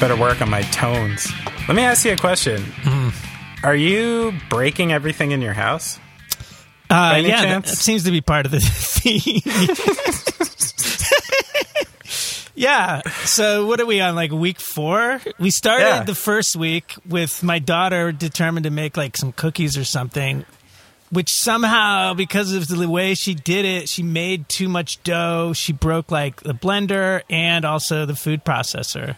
Better work on my tones. Let me ask you a question. Mm-hmm. Are you breaking everything in your house? Uh, any yeah, chance? that seems to be part of the theme. yeah. So what are we on? Like week four? We started Yeah. the first week with my daughter determined to make like some cookies or something. Which somehow, because of the way she did it, she made too much dough. She broke like the blender and also the food processor.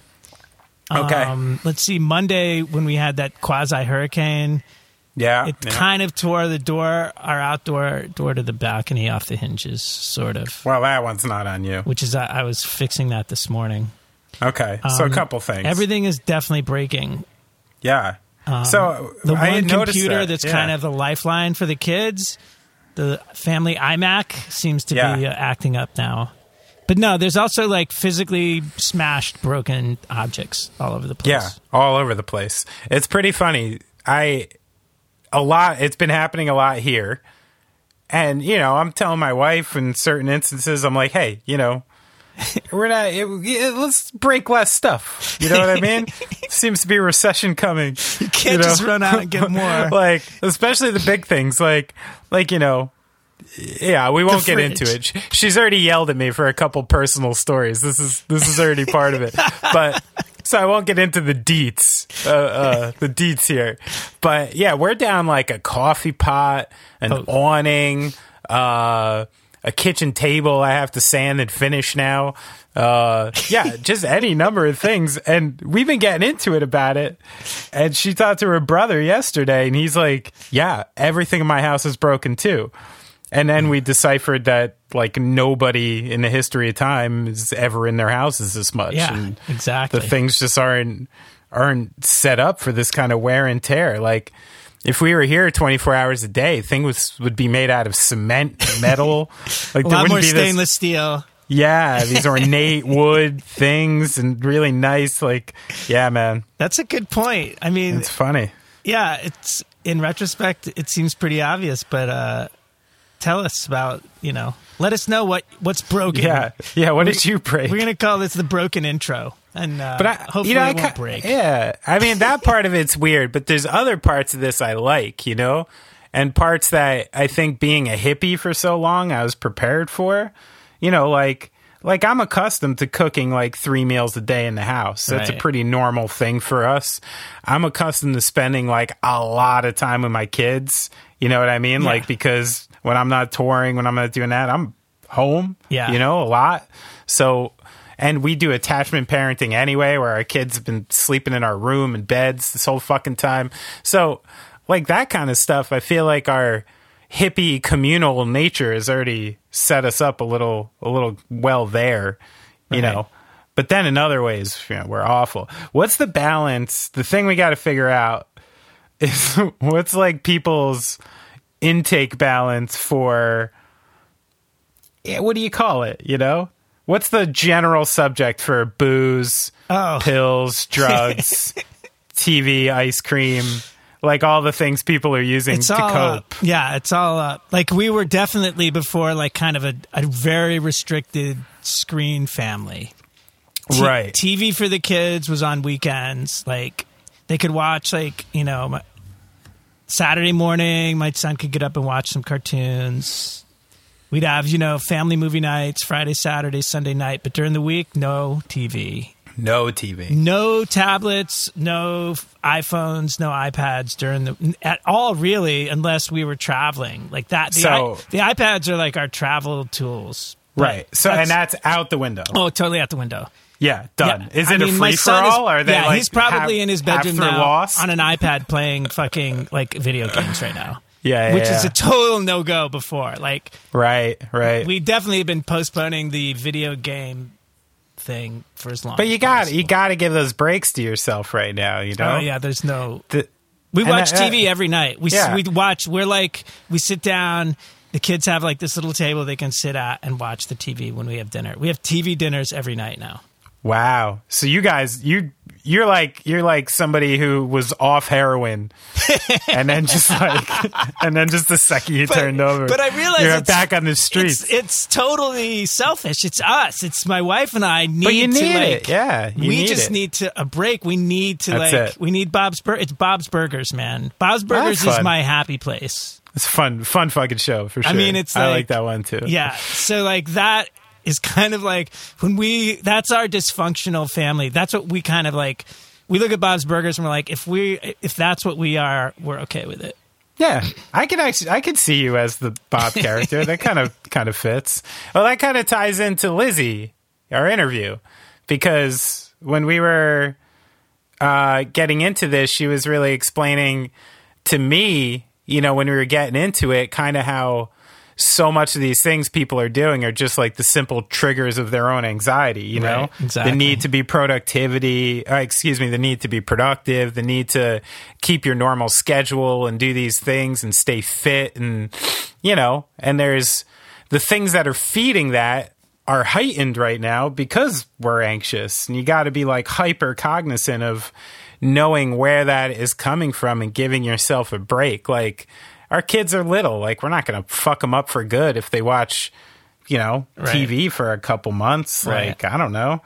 Okay. Um, let's see. Monday, when we had that quasi hurricane, yeah. it yeah. kind of tore the door, our outdoor door to the balcony off the hinges, sort of. well, that one's not on you. Which is, I, I was fixing that this morning. Okay. so a Um, couple things. Everything is definitely breaking. Yeah. so The one computer that. that's Yeah. kind of the lifeline for the kids, the family iMac, seems to Yeah. be uh, acting up now. But no, there's also like physically smashed, broken objects all over the place. Yeah, all over the place. It's pretty funny. I a lot. It's been happening a lot here, and you know, I'm telling my wife in certain instances, I'm like, hey, you know. We're not. It, yeah, let's break less stuff. You know what I mean? Seems to be a recession coming. You can't just run out and get more. like, especially the big things, like, like you know, yeah, we won't get into it. She's already yelled at me for a couple personal stories. This is this is already part of it. But so I won't get into the deets, uh, uh, the deets here. But yeah, we're down like a coffee pot, an Oh. awning, uh, a kitchen table. I have to sand and finish now. Uh, yeah, just any number of things. And we've been getting into it about it. And she talked to her brother yesterday, and he's like, "Yeah, everything in my house is broken too." And then we deciphered that like nobody in the history of time is ever in their houses this much. Yeah, and exactly. the things just aren't aren't set up for this kind of wear and tear. Like if we were here 24 hours a day, thing was would be made out of cement, metal. Like a there lot more be this- stainless steel. yeah, these ornate wood things and really nice. Like, yeah, man, That's a good point. I mean, it's funny. yeah, it's in retrospect, it seems pretty obvious, but uh, tell us about you know, let us know what what's broken. Yeah, yeah. What did you break? we're gonna call this the broken intro, and uh, but I, hopefully you know, I it won't ki- break. Yeah, I mean that part of it's weird, but there's other parts of this I like, you know, and parts that I think being a hippie for so long I was prepared for. You know, like like I'm accustomed to cooking like three meals a day in the house. That's a pretty normal thing for us. I'm accustomed to spending like a lot of time with my kids. You know what I mean? Yeah. Like because when I'm not touring, when I'm not doing that, I'm home. Yeah. you know, a lot. So and we do attachment parenting anyway, where our kids have been sleeping in our room and beds this whole fucking time. So, like that kind of stuff, I feel like our hippie communal nature has already set us up a little, a little well there, you Right. know. But then in other ways, you know, we're awful. What's the balance? The thing we got to figure out is what's like people's intake balance for yeah, what do you call it? You know, what's the general subject for booze, Oh. pills, drugs, TV, ice cream, like all the things people are using It's to cope? up. Yeah, it's all up. Like we were definitely before, like kind of a, a very restricted screen family. T- Right. TV for the kids was on weekends. Like they could watch, like you know, my, Saturday morning. My son could get up and watch some cartoons. We'd have you know family movie nights, Friday, Saturday, Sunday night. But during the week, no TV, No TV. no tablets, no iPhones, no iPads during the at all really, unless we were traveling like that. The, So- I, the iPads are like our travel tools. Right. So, and that's out the window. oh, totally out the window. Yeah, done. Yeah. Is I it mean, a free for is- all? Or are they yeah, like he's probably half- in his bedroom now lost? on an iPad playing fucking like video games right now. Yeah, yeah, which is a total no go. Before like right, right. we definitely have been postponing the video game thing for as long. but you got you got to give those breaks to yourself right now. You oh, know. Oh yeah, there's no. The- We watch I- uh, I- TV every night. We Yeah. we watch. We're like we sit down. The kids have like this little table they can sit at and watch the TV when we have dinner. We have TV dinners every night now. Wow. So you guys, you you're like you're like somebody who was off heroin, and then just like, and then just the second you But- turned over, but I realize you're it's- back on the streets. It's, it's totally selfish. It's us. It's my wife and I need but you to like. it, yeah. You we need just it. need to a break. We need to That's like. it. We need Bob's. Bur- it's Bob's Burgers, man. Bob's Burgers is my happy place. It's a fun, fun fucking show for sure. I mean, it's I like- like that one too. Yeah. So like that is kind of like when we. That's our dysfunctional family. That's what we kind of like. We look at Bob's Burgers and we're like, if we, if that's what we are, we're okay with it. Yeah, I can actually, I can see you as the Bob character. that kind of, kind of fits. Well, that kind of ties into Lizzy, our interview, because when we were uh, getting into this, she was really explaining to me, you know, when we were getting into it, kind of how so much of these things people are doing are just like the simple triggers of their own anxiety, you know? Right, exactly. The need to be productivity, uh, excuse me, the need to be productive, the need to keep your normal schedule and do these things and stay fit and you know, and there's the things that are feeding that are heightened right now because we're anxious and you got to be like hyper cognizant of knowing where that is coming from and giving yourself a break like our kids are little like we're not going to fuck them up for good if they watch you know Right. tv for a couple months Right. like i don't know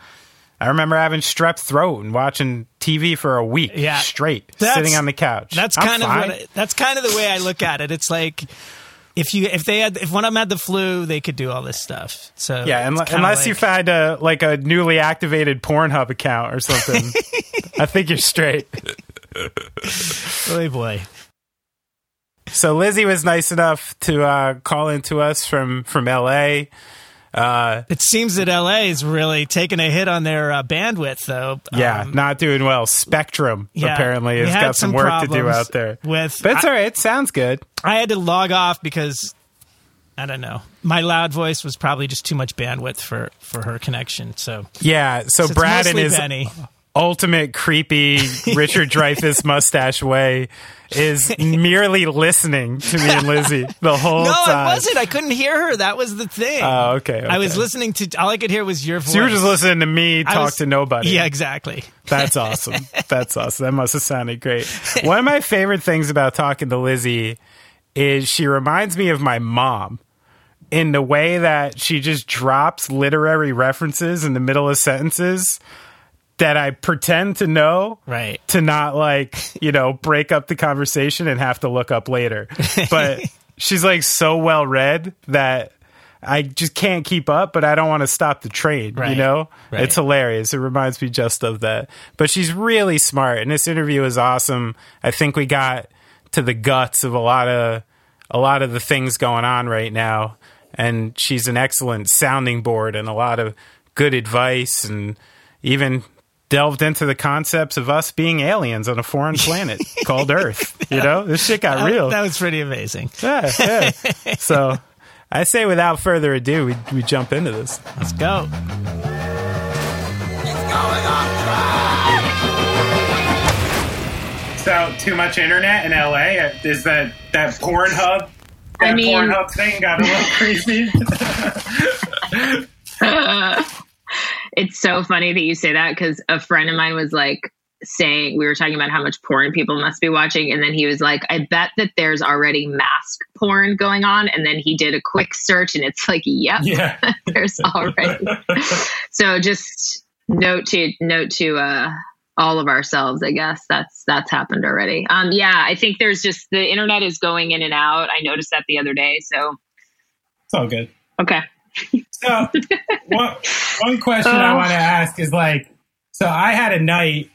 i remember having strep throat and watching tv for a week Yeah. straight That's- sitting on the couch That's I'm kind of what that's kind of the way I look at it. It's like if you if they had if one of them had the flu, they could do all this stuff. So Yeah, it's unle- kinda unless you like- find a like a newly activated Pornhub account or something, I think you're straight. oh boy, So Lizzy was nice enough to uh, call into us from from LA. Uh, it seems that LA is really taking a hit on their uh, bandwidth, though. yeah, Um, not doing well. Spectrum yeah, apparently has got some, work to do out there. With But it's I, all right. It sounds good. I had to log off because I don't know. My loud voice was probably just too much bandwidth for for her connection. So, Yeah. So, so Brad and his Benny. Ultimate creepy Richard Dreyfuss mustache way is merely listening to me and Lizzy the whole No, time. I wasn't. I couldn't hear her. That was the thing. Oh, okay, I was listening to. All I could hear was your voice. So you were just listening to me talk was- to nobody. Yeah, exactly. That's awesome. That's awesome. That must have sounded great. One of my favorite things about talking to Lizzy is she reminds me of my mom in the way that she just drops literary references in the middle of sentences that I pretend to know Right. to not like, you know, break up the conversation and have to look up later. But she's like so well read that I just can't keep up, but I don't want to stop the train, you know? Right. It's hilarious. It reminds me just of that. But she's really smart and this interview is awesome. I think we got to the guts of a lot of a lot of the things going on right now and she's an excellent sounding board and a lot of good advice and even delved into the concepts of us being aliens on a foreign planet called Earth. You know, this shit got real. That was pretty amazing. yeah, yeah. So I say without further ado, we, we jump into this. Let's go. So too much internet in LA is that that Pornhub that I mean- Pornhub thing got a little crazy. it's so funny that you say that because a friend of mine was like saying we were talking about how much porn people must be watching and then he was like i bet that there's already mask porn going on and then he did a quick search and it's like yep yeah. there's already. So just note to note to uh all of ourselves i guess. That's that's happened already. Um yeah i think there's just the internet is going in and out. I noticed that the other day so It's all good. okay So, one, one question I Oh. want to ask is like, so I had a night,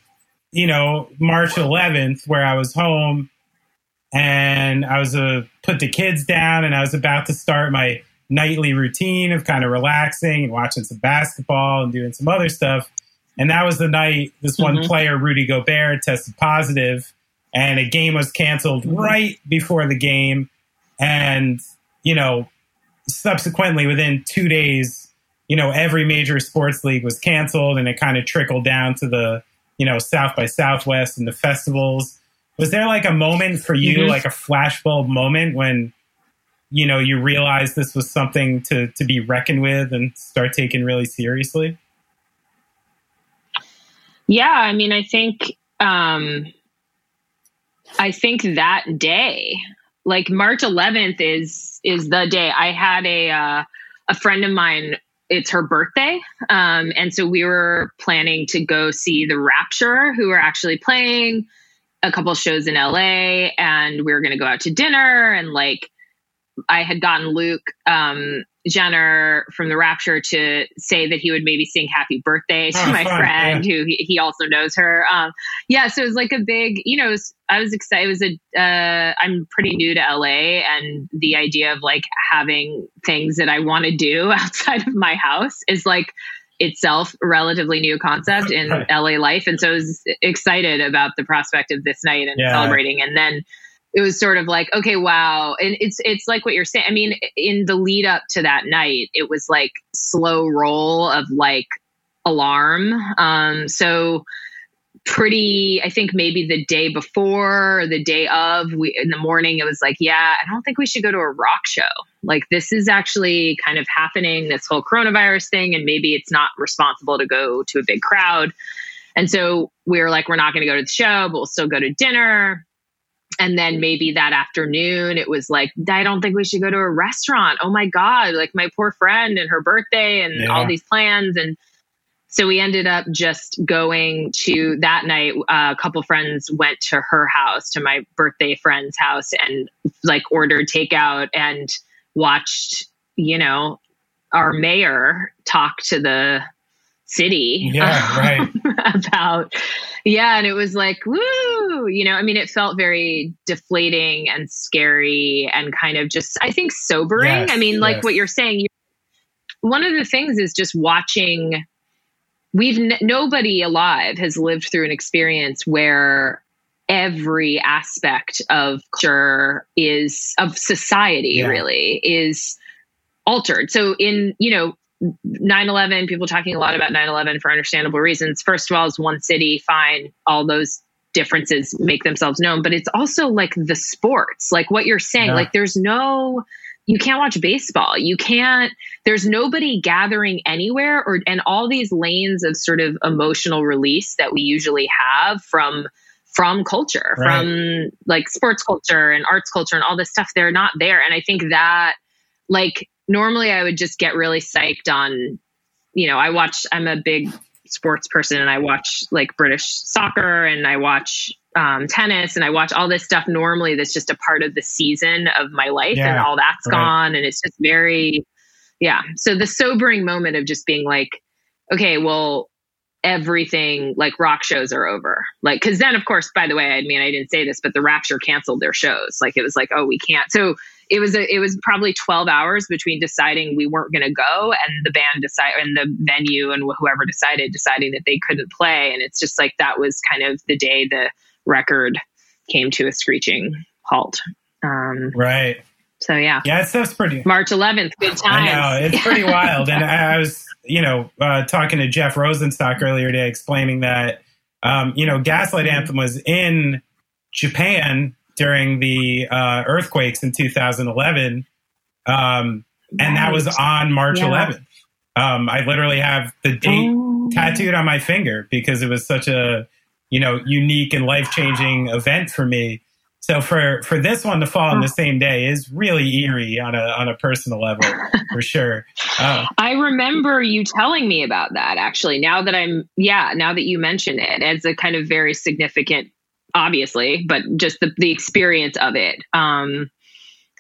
you know, March 11th, where I was home and I was uh, put the kids down and I was about to start my nightly routine of kind of relaxing and watching some basketball and doing some other stuff. And that was the night this one Mhm. player, Rudy Gobert, tested positive and a game was canceled right before the game. And, you know, subsequently within two days, you know, every major sports league was canceled and it kind of trickled down to the, you know, South by Southwest and the festivals. Was there like a moment for you, Mhm. like a flashbulb moment when, you know, you realized this was something to, to be reckoned with and start taking really seriously? Yeah, I mean, I think um, I think that day, like March 11th, is is the day. I had a uh, a friend of mine. It's her birthday, um, and so we were planning to go see the Rapture, who are actually playing a couple shows in LA, and we were going to go out to dinner and like I had gotten Luke um, Jenner from the Rapture to say that he would maybe sing "Happy Birthday" to oh, my fun, friend, yeah. who he, he, also knows her. Um, yeah, so it was like a big, you know, was, I was excited. It was a, uh, I'm pretty new to LA, and the idea of like having things that I want to do outside of my house is like itself a relatively new concept in. LA life, and so I was excited about the prospect of this night and yeah. celebrating, and then it was sort of like, okay, wow. And it's it's like what you're saying. I mean, in the lead up to that night, it was like slow roll of like alarm. Um, so pretty i think maybe the day before or the day of we in the morning it was like yeah i don't think we should go to a rock show like this is actually kind of happening this whole coronavirus thing and maybe it's not responsible to go to a big crowd and so we were like we're not going to go to the show but we'll still go to dinner and then maybe that afternoon it was like i don't think we should go to a restaurant. Oh my god like my poor friend and her birthday and yeah. all these plans. And so we ended up just going to that night uh, a couple friends went to her house to my birthday friend's house and like ordered takeout and watched you know our mayor talk to the city. Yeah right about yeah and it was like woo you know i mean it felt very deflating and scary and kind of just i think sobering yes, i mean like yes. what you're saying you, one of the things is just watching we've n- nobody alive has lived through an experience where every aspect of culture is of society yeah. really is altered so in you know 9-11 people talking a lot about 9-11 for understandable reasons. First of all is one city fine. All those differences make themselves known. But it's also like the sports like what you're saying yeah. like there's no you can't watch baseball. You can't there's nobody gathering anywhere or and all these lanes of sort of emotional release that we usually have from from culture right. from like sports culture and arts culture and all this stuff they're not there. And i think that like normally I would just get really psyched on, you know, I watch, I'm a big sports person and I watch like British soccer and I watch um, tennis and I watch all this stuff normally that's just a part of the season of my life yeah, and all that's right. gone. And it's just very, yeah. So the sobering moment of just being like, okay, well, everything like rock shows are over. Like, cause then of course, by the way, I mean, I didn't say this, but the Rapture canceled their shows. Like it was like, oh, we can't. So it was a, it was probably 12 hours between deciding we weren't going to go and the band decide and the venue and whoever decided deciding that they couldn't play. And it's just like that was kind of the day the record came to a screeching halt. Um, right. so yeah. Yeah stuff's pretty march 11th good time i know it's pretty wild. And I, I, was you know uh, talking to jeff rosenstock earlier today explaining that um, you know gaslight anthem was in japan during the uh, earthquakes in 2011, um, and that was on March yeah. 11th. Um, I literally have the date oh. tattooed on my finger because it was such a you know unique and life changing event for me. So for for this one to fall on the same day is really eerie on a on a personal level for sure. Uh, I remember you telling me about that actually. Now that I'm yeah, now that you mention it, it's a kind of very significant obviously, but just the, the experience of it. Um,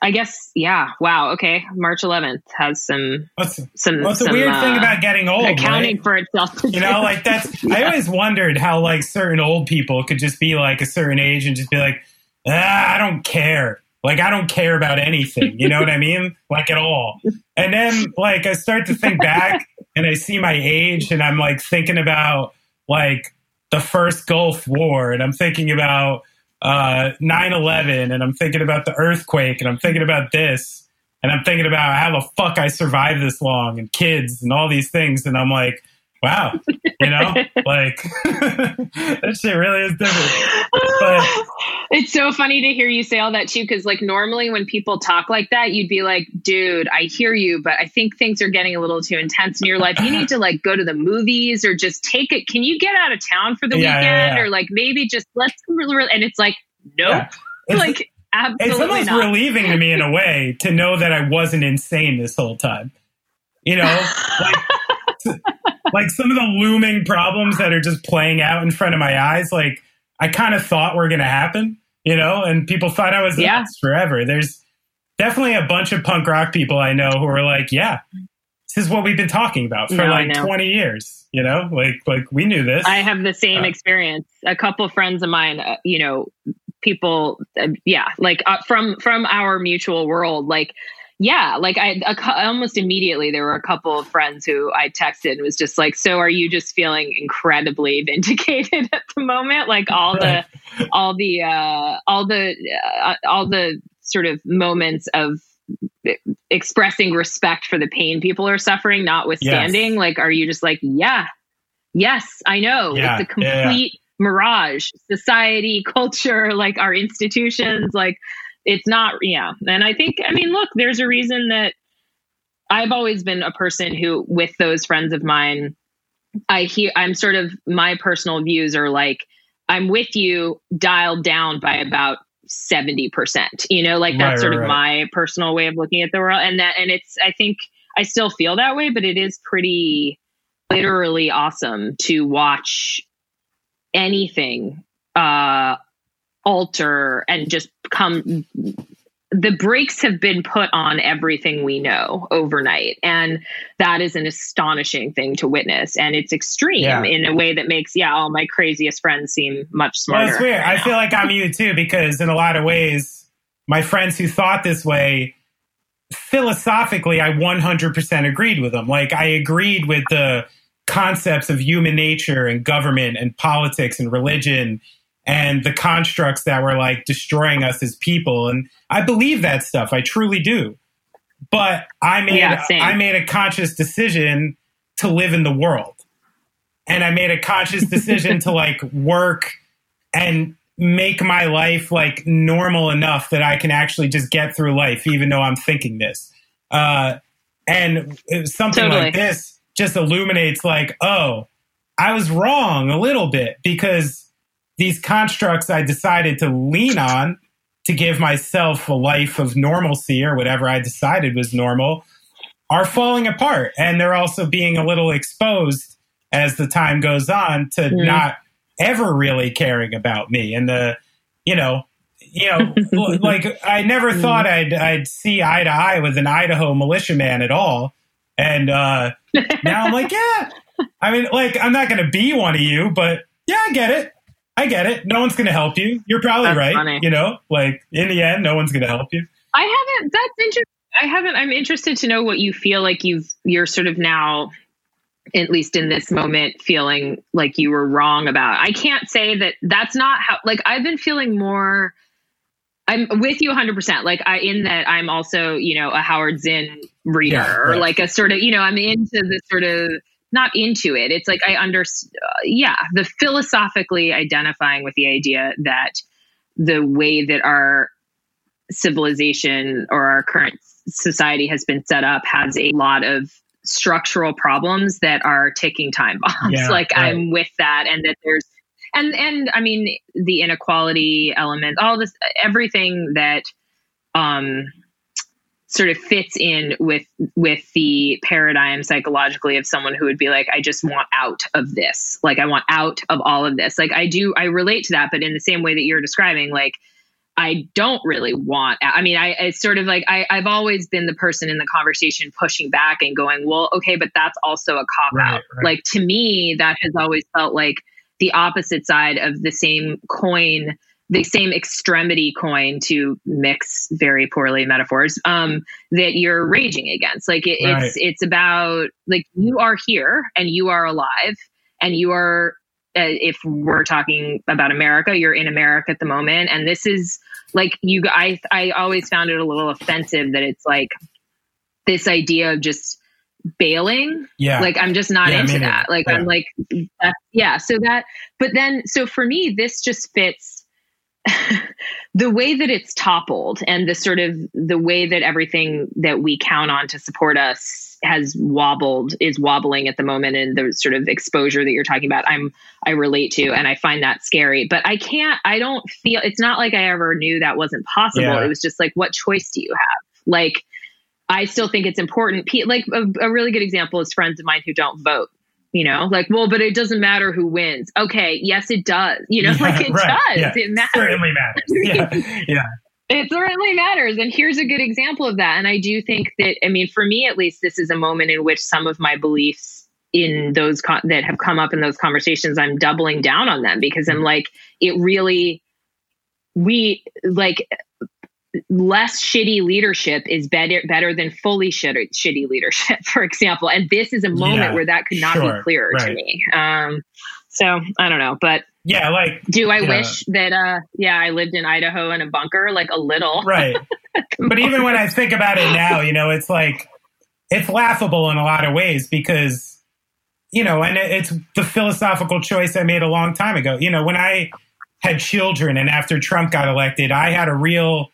I guess, yeah. Wow. Okay. March 11th has some, what's, some, what's some, the weird uh, thing about getting old? Accounting right? for itself. You know, like that's, I always wondered how like certain old people could just be like a certain age and just be like, ah, I don't care. Like, I don't care about anything. You know what I mean? Like at all. And then like I start to think back and I see my age and I'm like thinking about like, the first Gulf War, and I'm thinking about uh, 9/11, and I'm thinking about the earthquake, and I'm thinking about this, and I'm thinking about how the fuck I survived this long, and kids, and all these things, and I'm like, wow, you know, like that shit really is different. But it's so funny to hear you say all that too, because like normally when people talk like that, you'd be like, dude, I hear you, but I think things are getting a little too intense in your life. You need to like go to the movies or just take it. Can you get out of town for the Yeah, weekend? yeah, yeah. Or like maybe just let's and it's like, nope. It's- like absolutely it's almost not. relieving to me in a way to know that I wasn't insane this whole time. You know, like, like some of the looming problems that are just playing out in front of my eyes, like I kind of thought were going to happen, you know, and people thought I was Yeah. forever. There's definitely a bunch of punk rock people I know who are like, yeah, this is what we've been talking about for No, like 20 years, you know, like, like we knew this. I have the same Uh, experience. A couple friends of mine, uh, you know, people, uh, yeah, like uh, from from our mutual world, like. Yeah, like I a, almost immediately there were a couple of friends who I texted and was just like, "So are you just feeling incredibly vindicated at the moment? Like all the all the uh all the uh, all the sort of moments of expressing respect for the pain people are suffering notwithstanding like are you just like yeah yes i know Yeah, it's a yeah, yeah. complete mirage society culture like our institutions like it's not yeah. And i think i mean look there's a reason that i've always been a person who with those friends of mine i hear i'm sort of my personal views are like i'm with you dialed down by about 70% you know like that's Right, sort right, of my personal way of looking at the world. And that and it's i think i still feel that way but it is pretty literally awesome to watch anything uh alter and just come the brakes have been put on everything we know overnight and that is an astonishing thing to witness and it's extreme Yeah. in a way that makes yeah all my craziest friends seem much smarter it's weird. right I feel like I'm you too because in a lot of ways, my friends who thought this way, philosophically, I 100% agreed with them. Like I agreed with the concepts of human nature and government and politics and religion and the constructs that were like destroying us as people. And I believe that stuff. I truly do. But I made Yeah. I made a conscious decision to live in the world. And I made a conscious decision to like work and make my life like normal enough that I can actually just get through life, even though I'm thinking this. Uh, and something Totally. like this just illuminates like, oh, I was wrong a little bit because these constructs I decided to lean on to give myself a life of normalcy or whatever I decided was normal are falling apart. And they're also being a little exposed as the time goes on to Mm. not ever really caring about me. And the, you know, you know, like I never thought I'd I'd see eye to eye with an Idaho militiaman at all. And uh now I'm like, yeah. I mean, like, I'm not gonna be one of you, but yeah, I get it. I get it. No one's gonna help you. You're probably That's right. funny. You know, like in the end, no one's gonna help you. I haven't. That's interesting. I haven't. I'm interested to know what you feel like you've. You're sort of now, at least in this moment, feeling like you were wrong about. I can't say that that's not how. Like I've been feeling more. I'm with you 100. percent Like I, in that I'm also, you know, a Howard Zinn reader Yeah, or like a sort of, you know, I'm into the sort of not into it. It's like I understand. Uh, yeah, the philosophically identifying with the idea that the way that our civilization or our current society has been set up has a lot of structural problems that are ticking time bombs. Yeah, like right. I'm with that and that there's and and I mean the inequality element, all this everything that um sort of fits in with with the paradigm psychologically of someone who would be like i just want out of this. Like i want out of all of this. Like i do i relate to that but in the same way that you're describing like i don't really want i mean i it's sort of like I, i've always been the person in the conversation pushing back and going well okay but that's also a cop Right, out. right. like to me that has always felt like the opposite side of the same coin the same extremity coin to mix very poorly metaphors um, that you're raging against. Like it, Right. it's it's about like you are here and you are alive and you are. Uh, if we're talking about America, you're in America at the moment, and this is like you. I I always found it a little offensive that it's like this idea of just bailing. Yeah. Like I'm just not Yeah, into that. Like Yeah. I'm like, yeah. So that, but then, so for me, this just fits the way that it's toppled and the sort of the way that everything that we count on to support us has wobbled is wobbling at the moment and the sort of exposure that you're talking about i'm i relate to and i find that scary. But i can't i don't feel it's not like i ever knew that wasn't possible. Yeah. it was just like what choice do you have? Like i still think it's important. Like a, a really good example is friends of mine who don't vote you know like well but it doesn't matter who wins okay yes it does you know Yeah, like it right. does Yeah. it matters Certainly matters. Yeah. Yeah. it certainly matters. And here's a good example of that. And I do think that, I mean, for me at least, this is a moment in which some of my beliefs in those con- that have come up in those conversations, I'm doubling down on them because I'm mm-hmm. like, it really, we like less shitty leadership is better better than fully shitty, shitty leadership, for example. And this is a moment Yeah, where that could not sure, be clearer to me. Um, so I don't know, but Yeah. Like, do I wish that, uh, yeah, I lived in Idaho in a bunker, like a little. right. but even when I think about it now, you know, it's like it's laughable in a lot of ways because you know, and it's the philosophical choice I made a long time ago. You know, when I had children and after Trump got elected, I had a real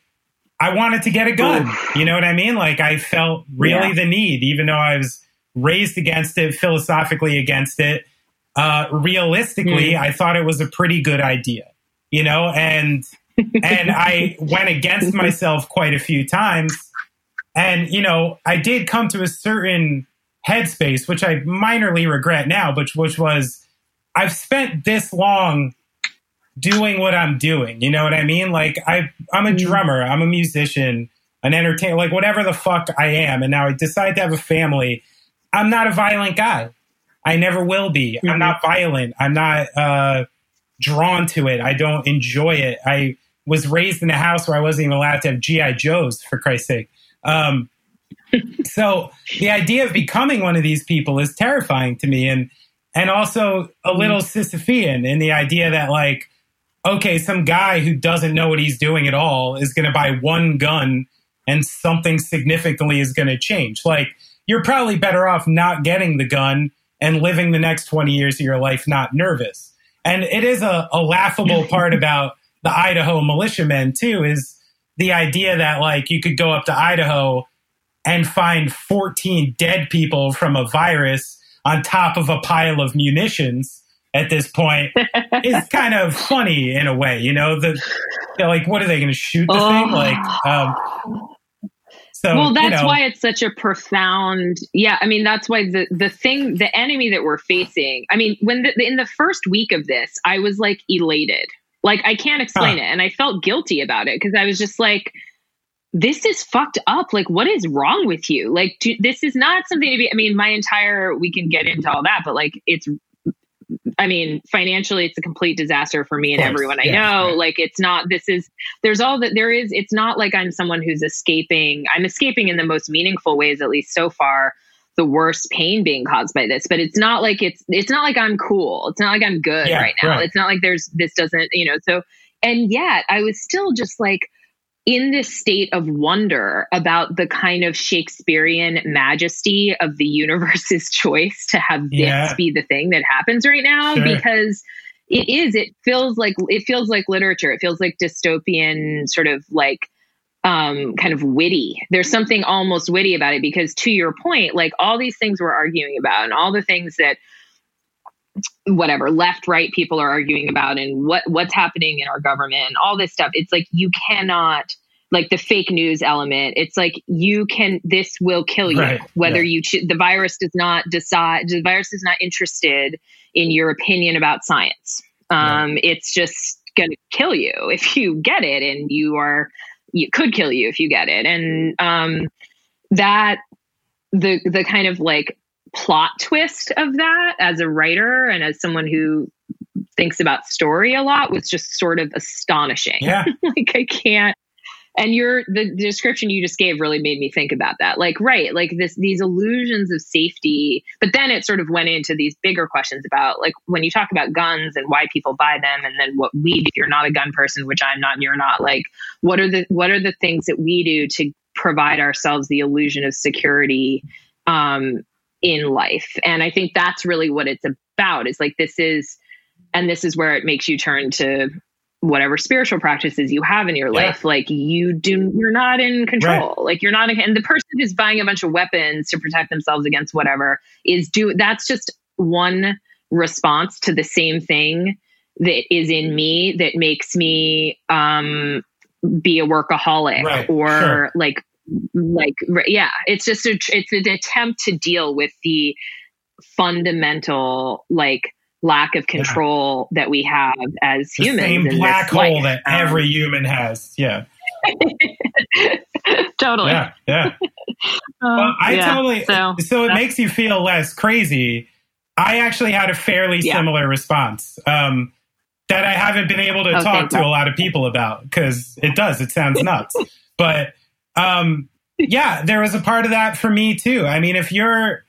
I wanted to get a gun. You know what I mean? Like I felt really Yeah. the need, even though I was raised against it, philosophically against it. Uh, realistically, I thought it was a pretty good idea, you know, and and I went against myself quite a few times. And, you know, I did come to a certain headspace, which I minorly regret now, but which was I've spent this long doing what I'm doing. You know what I mean? Like I I'm a drummer, I'm a musician, an entertainer, like whatever the fuck I am. And now I decide to have a family. I'm not a violent guy. I never will be. I'm not violent. I'm not uh, drawn to it. I don't enjoy it. I was raised in a house where I wasn't even allowed to have GI Joes for Christ's sake. Um, so the idea of becoming one of these people is terrifying to me, and and also a little Sisyphean in the idea that like, okay, some guy who doesn't know what he's doing at all is going to buy one gun, and something significantly is going to change. Like you're probably better off not getting the gun and living the next 20 years of your life not nervous. And it is a, a laughable part about the Idaho militiamen too, is the idea that like you could go up to Idaho and find 14 dead people from a virus on top of a pile of munitions at this point is kind of funny in a way, you know, the like, what are they going to shoot the thing? Oh. Like, um, so, well you that's know, why it's such a profound yeah i mean that's why the the thing the enemy that we're facing i mean when the, in the first week of this i was like elated like i can't explain Huh. it and i felt guilty about it because i was just like this is fucked up like what is wrong with you like do, this is not something to be i mean my entire we can get into all that but like it's I mean, financially, it's a complete disaster for me and everyone I yeah, know. right. Like, it's not, this is, there's all that there is. It's not like I'm someone who's escaping. I'm escaping in the most meaningful ways, at least so far, the worst pain being caused by this. But it's not like it's, it's not like I'm cool. It's not like I'm good Yeah, right now. right. It's not like there's, this doesn't, you know, so, and yet I was still just like, in this state of wonder about the kind of Shakespearean majesty of the universe's choice to have this Yeah. be the thing that happens right now Sure. because it is it feels like it feels like literature it feels like dystopian sort of like um kind of witty there's something almost witty about it because to your point like all these things we're arguing about and all the things that whatever left right people are arguing about and what what's happening in our government and all this stuff. It's like you cannot like the fake news element it's like you can this will kill you Right, whether yeah. you cho- the virus does not decide the virus is not interested in your opinion about science. Um it's just gonna kill you if you get it and you are you could kill you if you get it. And um that the the kind of like plot twist of that as a writer and as someone who thinks about story a lot was just sort of astonishing yeah, like I can't. And your the description you just gave really made me think about that. Like, right, like this these illusions of safety, but then it sort of went into these bigger questions about like when you talk about guns and why people buy them, and then what we do if you're not a gun person, which I'm not, and you're not. Like, what are the what are the things that we do to provide ourselves the illusion of security? Um, in life. And I think that's really what it's about. It's like this is, and this is where it makes you turn to whatever spiritual practices you have in your Yeah. life. Like you do, you're not in control. Like you're not, and the person who's buying a bunch of weapons to protect themselves against whatever is do. That's just one response to the same thing that is in me that makes me um be a workaholic Right, or sure. like like yeah it's just a it's an attempt to deal with the fundamental like lack of control that we have as The humans same black hole life. that Um, every human has. Yeah. totally Yeah. Yeah. Um, Well, I yeah, totally. so So, it makes you feel less crazy. I actually had a fairly Yeah. similar response um, that I haven't been able to Oh, talk to God. a lot of people about because it does. It sounds nuts. but um, yeah, there was a part of that for me too. I mean, if you're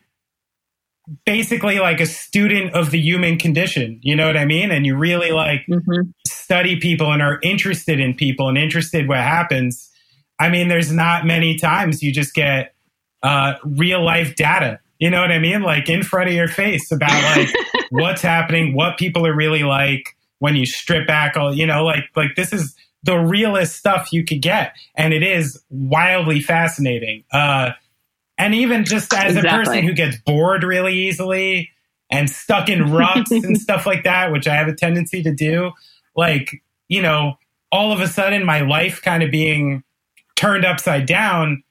basically like a student of the human condition, you know what I mean? And you really like mhm. study people and are interested in people and interested what happens i mean there's not many times you just get uh, real life data you know what i mean like in front of your face about like what's happening what people are really like when you strip back all you know like like this is the realest stuff you could get and it is wildly fascinating uh and even just as a person who gets bored really easily and stuck in ruts and stuff like that, which I have a tendency to do, like, you know, all of a sudden my life kind of being turned upside down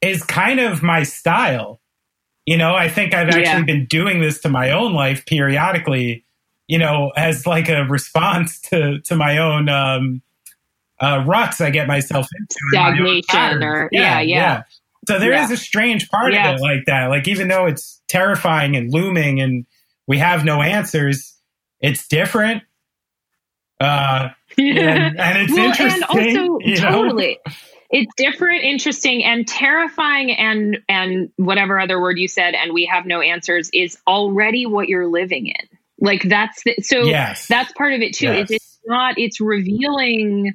is kind of my style. You know, I think I've actually Yeah. been doing this to my own life periodically, you know, as like a response to to my own um uh ruts I get myself into. and my own Stagnation patterns. or- yeah, yeah. So there is Yeah. a strange part Yeah. of it like that. Like even though it's terrifying and looming and we have no answers, it's different. Uh and, and it's well, interesting. and also you know? totally it's different interesting and terrifying and and whatever other word you said and we have no answers is already what you're living in like that's the, so Yes. that's part of it too Yes. is it's not it's revealing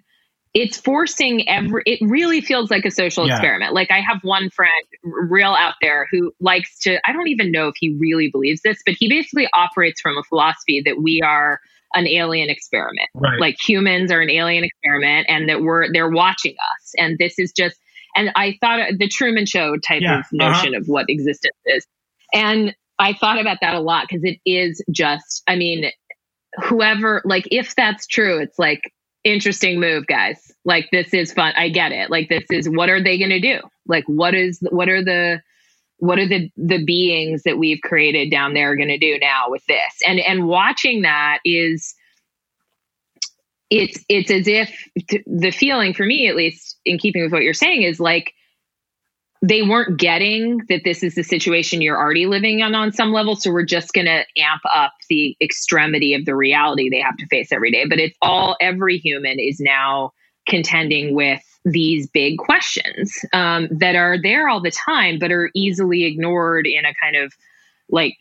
it's forcing every it really feels like a social Yeah. experiment. Like i have one friend real out there who likes to i don't even know if he really believes this but he basically operates from a philosophy that we are an alien experiment. Right. like humans are an alien experiment and that we're they're watching us. And this is just and i thought the truman show type Yeah, of uh-huh. notion of what existence is. And i thought about that a lot because it is just i mean whoever like if that's true it's like interesting move guys. Like this is fun. I get it. Like this is what are they going to do? Like what is what are the what are the the beings that we've created down there going to do now with this? And and watching that is it's it's as if the feeling for me at least in keeping with what you're saying is like they weren't getting that this is the situation you're already living in on some level. So we're just going to amp up the extremity of the reality they have to face every day. But it's all every human is now contending with these big questions um, that are there all the time but are easily ignored in a kind of like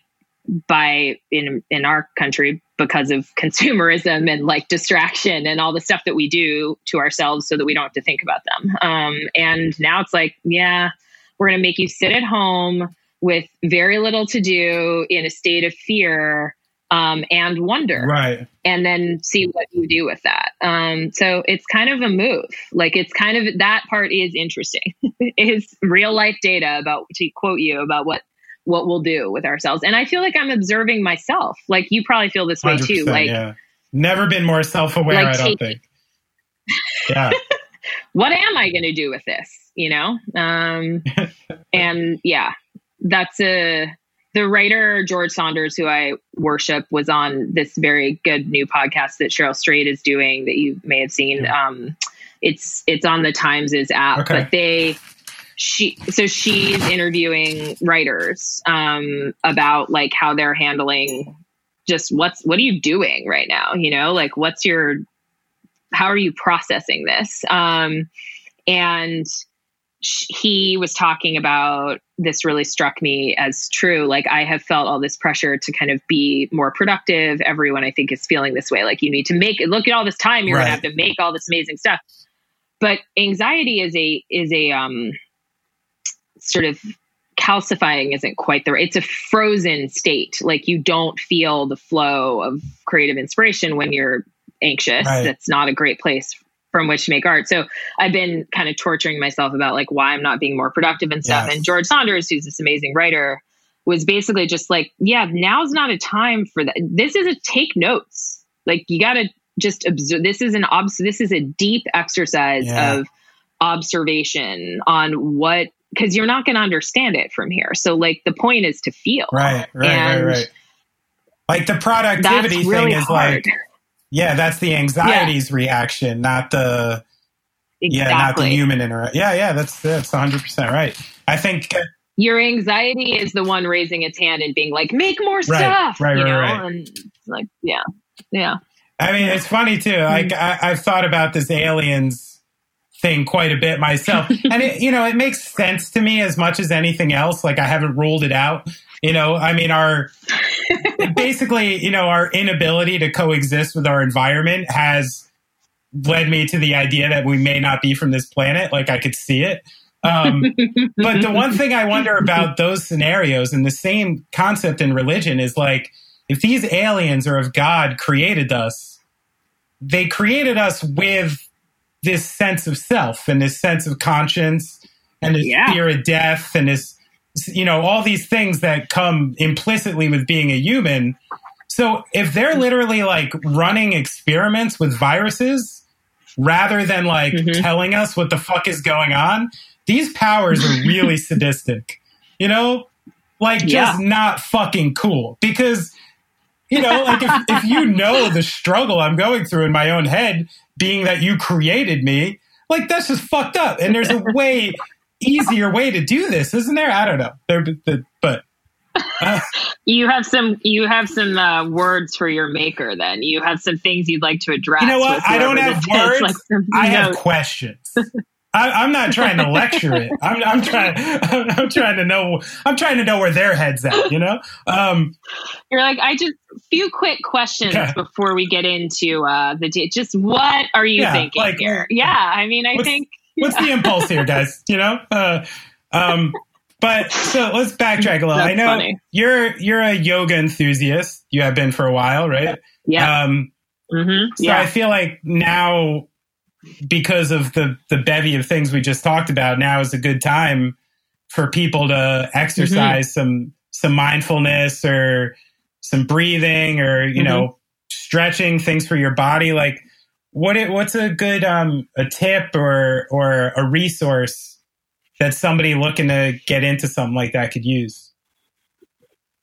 by in in our country because of consumerism and like distraction and all the stuff that we do to ourselves so that we don't have to think about them. Um, and now it's like yeah we're going to make you sit at home with very little to do in a state of fear um, and wonder right. and then see what you do with that. Um, so it's kind of a move. Like it's kind of that part is interesting. is real life data about to quote you about what what we'll do with ourselves. And I feel like I'm observing myself. Like you probably feel this way too. Like yeah. Never been more self aware, Like I don't take- think. Yeah. what am I going to do with this? You know? Um, and yeah, that's a, the writer George Saunders, who I worship, was on this very good new podcast that Cheryl Strayed is doing that you may have seen. Um, it's it's on the Times' app, Okay. but they she so she's interviewing writers um, about like how they're handling just what's what are you doing right now? You know, like what's your how are you processing this? Um, and he was talking about this really struck me as true. Like I have felt all this pressure to kind of be more productive. Everyone I think is feeling this way. Like you need to make it. Look at all this time you're Right. gonna have to make all this amazing stuff. But anxiety is a is a um sort of calcifying isn't quite the right it's a frozen state like you don't feel the flow of creative inspiration when you're anxious Right. that's not a great place from which to make art. So i've been kind of torturing myself about like why i'm not being more productive and stuff. Yes. and george saunders who's this amazing writer was basically just like yeah now's not a time for that. This is a take notes. Like you got to just observe this is an obs this is a deep exercise Yeah. of observation on what because you're not going to understand it from here. So like the point is to feel. Right, right, And right, right. Like the productivity really thing is hard. like, yeah, that's the anxiety's reaction, not the yeah, not the human interaction. Yeah, yeah, that's that's 100 percent right. I think uh, your anxiety is the one raising its hand and being like make more stuff right, you right, know right. and like yeah yeah I mean, it's funny too. Like I, I've thought about this aliens thing quite a bit myself, and it, you know, it makes sense to me as much as anything else. Like I haven't ruled it out. You know, I mean, our basically, you know, our inability to coexist with our environment has led me to the idea that we may not be from this planet. Like I could see it. Um, but the one thing I wonder about those scenarios and the same concept in religion is like, if these aliens or if God created us, they created us with this sense of self and this sense of conscience and this Yeah. fear of death and this, you know, all these things that come implicitly with being a human. So if they're literally like running experiments with viruses rather than like Mhm. telling us what the fuck is going on, these powers are really sadistic. You know, like just not fucking cool because you know, like if, if you know the struggle I'm going through in my own head, being that you created me, like that's just fucked up. And there's a way easier way to do this, isn't there? I don't know. There, but, but uh, you have some you have some uh, words for your maker then you have some things you'd like to address you know what? I don't have words. like I have questions. I, I'm not trying to lecture it. I'm, I'm trying. I'm, I'm trying to know. I'm trying to know where their heads at. You know. Um, You're like, I just few quick questions before we get into uh, the just what are you Yeah, thinking like, here? Yeah, I mean, I think what's the impulse here, guys? You know. Uh, um, but so let's backtrack a little. That's I know funny. you're you're a yoga enthusiast. You have been for a while, right? yeah, Um, hmm So I feel like now, because of the the bevy of things we just talked about, now is a good time for people to exercise Mm-hmm. some some mindfulness or some breathing or you know Mm-hmm. stretching things for your body. Like, what it, what's a good um a tip or or a resource that somebody looking to get into something like that could use?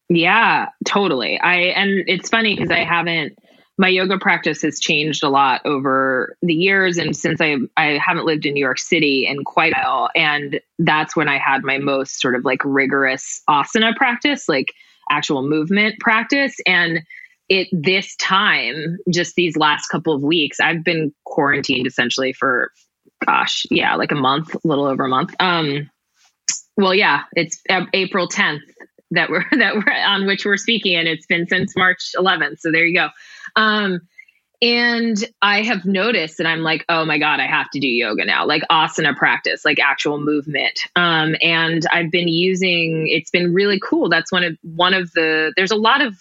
yeah, totally. I and it's funny because I haven't. My yoga practice has changed a lot over the years, and since I I haven't lived in New York City in quite a while, and that's when I had my most sort of like rigorous asana practice, like actual movement practice, and it this time just these last couple of weeks i've been quarantined essentially for gosh yeah like a month a little over a month. Um well yeah it's april 10th that we're that we're on which we're speaking and it's been since march 11th so there you go. Um and i have noticed that i'm like oh my god i have to do yoga now like asana practice like actual movement. Um and i've been using it's been really cool. That's one of one of the there's a lot of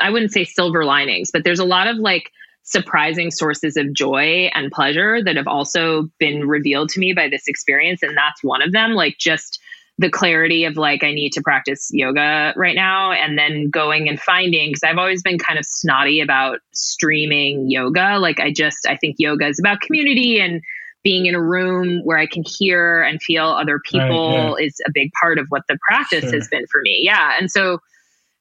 I wouldn't say silver linings, but there's a lot of like surprising sources of joy and pleasure that have also been revealed to me by this experience. And that's one of them. Like just the clarity of like, I need to practice yoga right now. And then going and finding, because I've always been kind of snotty about streaming yoga. Like I just, I think yoga is about community and being in a room where I can hear and feel other people Right, is a big part of what the practice Sure. has been for me. Yeah. And so,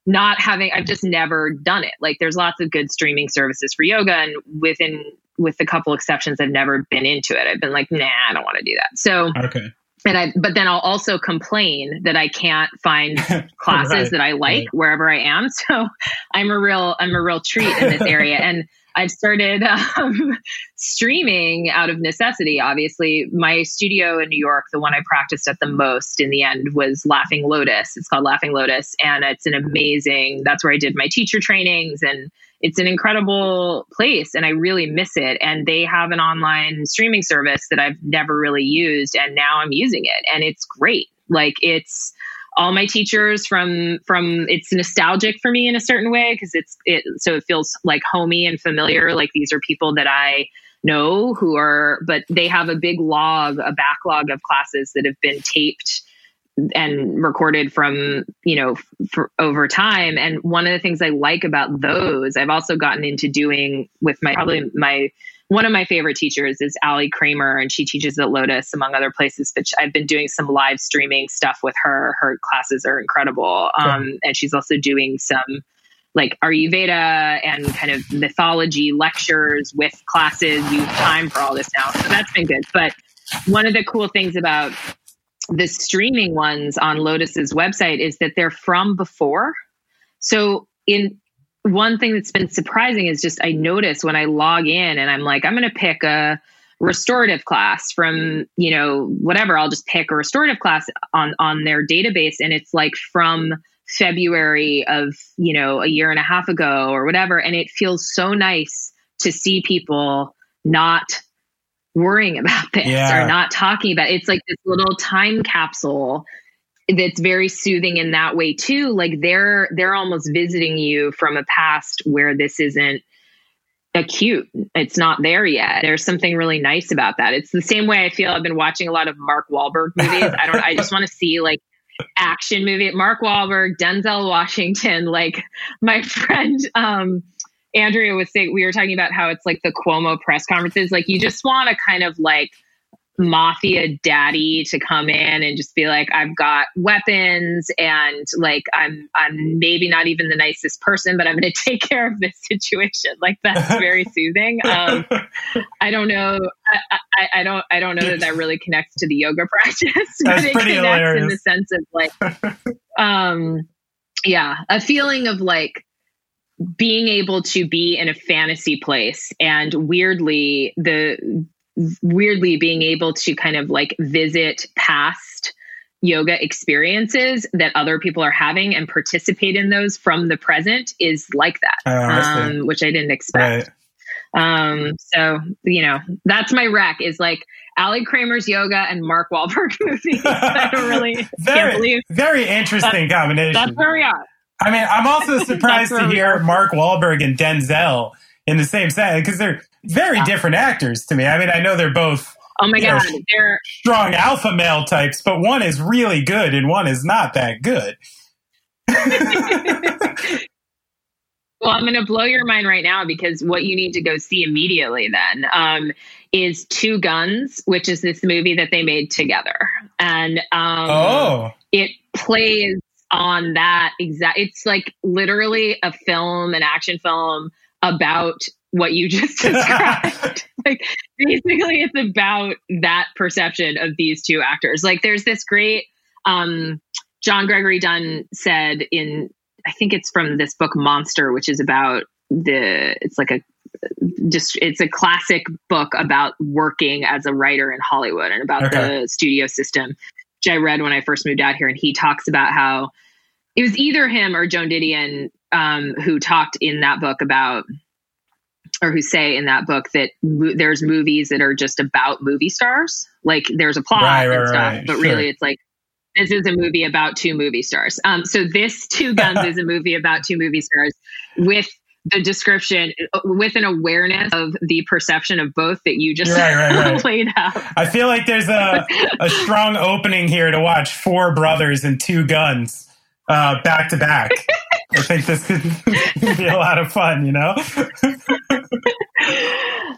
not having I've just never done it. Like there's lots of good streaming services for yoga and within with a couple exceptions I've never been into it. I've been like, nah, I don't want to do that. So Okay. and I but then I'll also complain that I can't find classes Right, that I like right. wherever I am. So I'm a real I'm a real treat in this area and I've started um, streaming out of necessity. Obviously, my studio in New York, the one I practiced at the most in the end, was Laughing Lotus. It's called Laughing Lotus, and it's an amazing. That's where I did my teacher trainings, and it's an incredible place, and I really miss it. And they have an online streaming service that I've never really used, and now I'm using it, and it's great. Like it's all my teachers from from it's nostalgic for me in a certain way because it's it so it feels like homey and familiar. Like these are people that I know who are, but they have a big log, a backlog of classes that have been taped and recorded from you know for over time and one of the things i like about those i've also gotten into doing with my probably my one of my favorite teachers is Ali Kramer, and she teaches at Lotus, among other places. But I've been doing some live streaming stuff with her. Her classes are incredible. Um, and she's also doing some like Ayurveda and kind of mythology lectures with classes. You have time for all this now. So that's been good. But one of the cool things about the streaming ones on Lotus's website is that they're from before. So in one thing that's been surprising is just I notice when I log in and I'm like, I'm going to pick a restorative class from, you know, whatever, I'll just pick a restorative class on on their database and it's like from February of, you know, a year and a half ago or whatever and it feels so nice to see people not worrying about this Yeah. or not talking about it. it's like this little time capsule that's very soothing in that way too. Like they're they're almost visiting you from a past where this isn't acute. It's not there yet. There's something really nice about that. It's the same way i feel i've been watching a lot of mark Wahlberg movies. I don't i just want to see like action movie. Mark Wahlberg denzel washington like my friend um andrea was saying we were talking about how it's like the cuomo press conferences. Like you just want to kind of like mafia daddy to come in and just be like I've got weapons and like I'm I'm maybe not even the nicest person but I'm going to take care of this situation. Like that's very soothing. Um I don't know. I, I, I don't I don't know that that really connects to the yoga practice but That's it pretty connects in the sense of like um yeah a feeling of like being able to be in a fantasy place and weirdly the weirdly being able to kind of like visit past yoga experiences that other people are having and participate in those from the present is like that Oh, I um, which i didn't expect right. um, so you know that's my rec is like ali kramer's yoga and mark Wahlberg movies i don't really can't Very, believe very interesting combination. that's where we are I mean, I'm also surprised to hear. Mark Wahlberg and Denzel in the same set because they're very different actors to me. I mean, I know they're both oh my Yeah. god they're strong alpha male types, but one is really good and one is not that good. Well, I'm going to blow your mind right now because what you need to go see immediately then um, is Two Guns, which is this movie that they made together. And um, Oh, it plays on that exact, it's like literally a film, an action film about what you just described. like basically it's about that perception of these two actors. Like there's this great um John Gregory Dunne said in I think it's from this book Monster, which is about the it's like a just it's a classic book about working as a writer in Hollywood and about Okay. the studio system, which I read when I first moved out here. And he talks about how it was either him or Joan Didion um, who talked in that book about or who say in that book that mo- there's movies that are just about movie stars like there's a plot Right, right, and stuff right, but sure. really it's like this is a movie about two movie stars um, so this two guns is a movie about two movie stars with the description with an awareness of the perception of both that you just Right, right, right. laid out I feel like there's a, a strong opening here to watch Four Brothers and Two Guns uh, back to back. I think this could be a lot of fun, you know?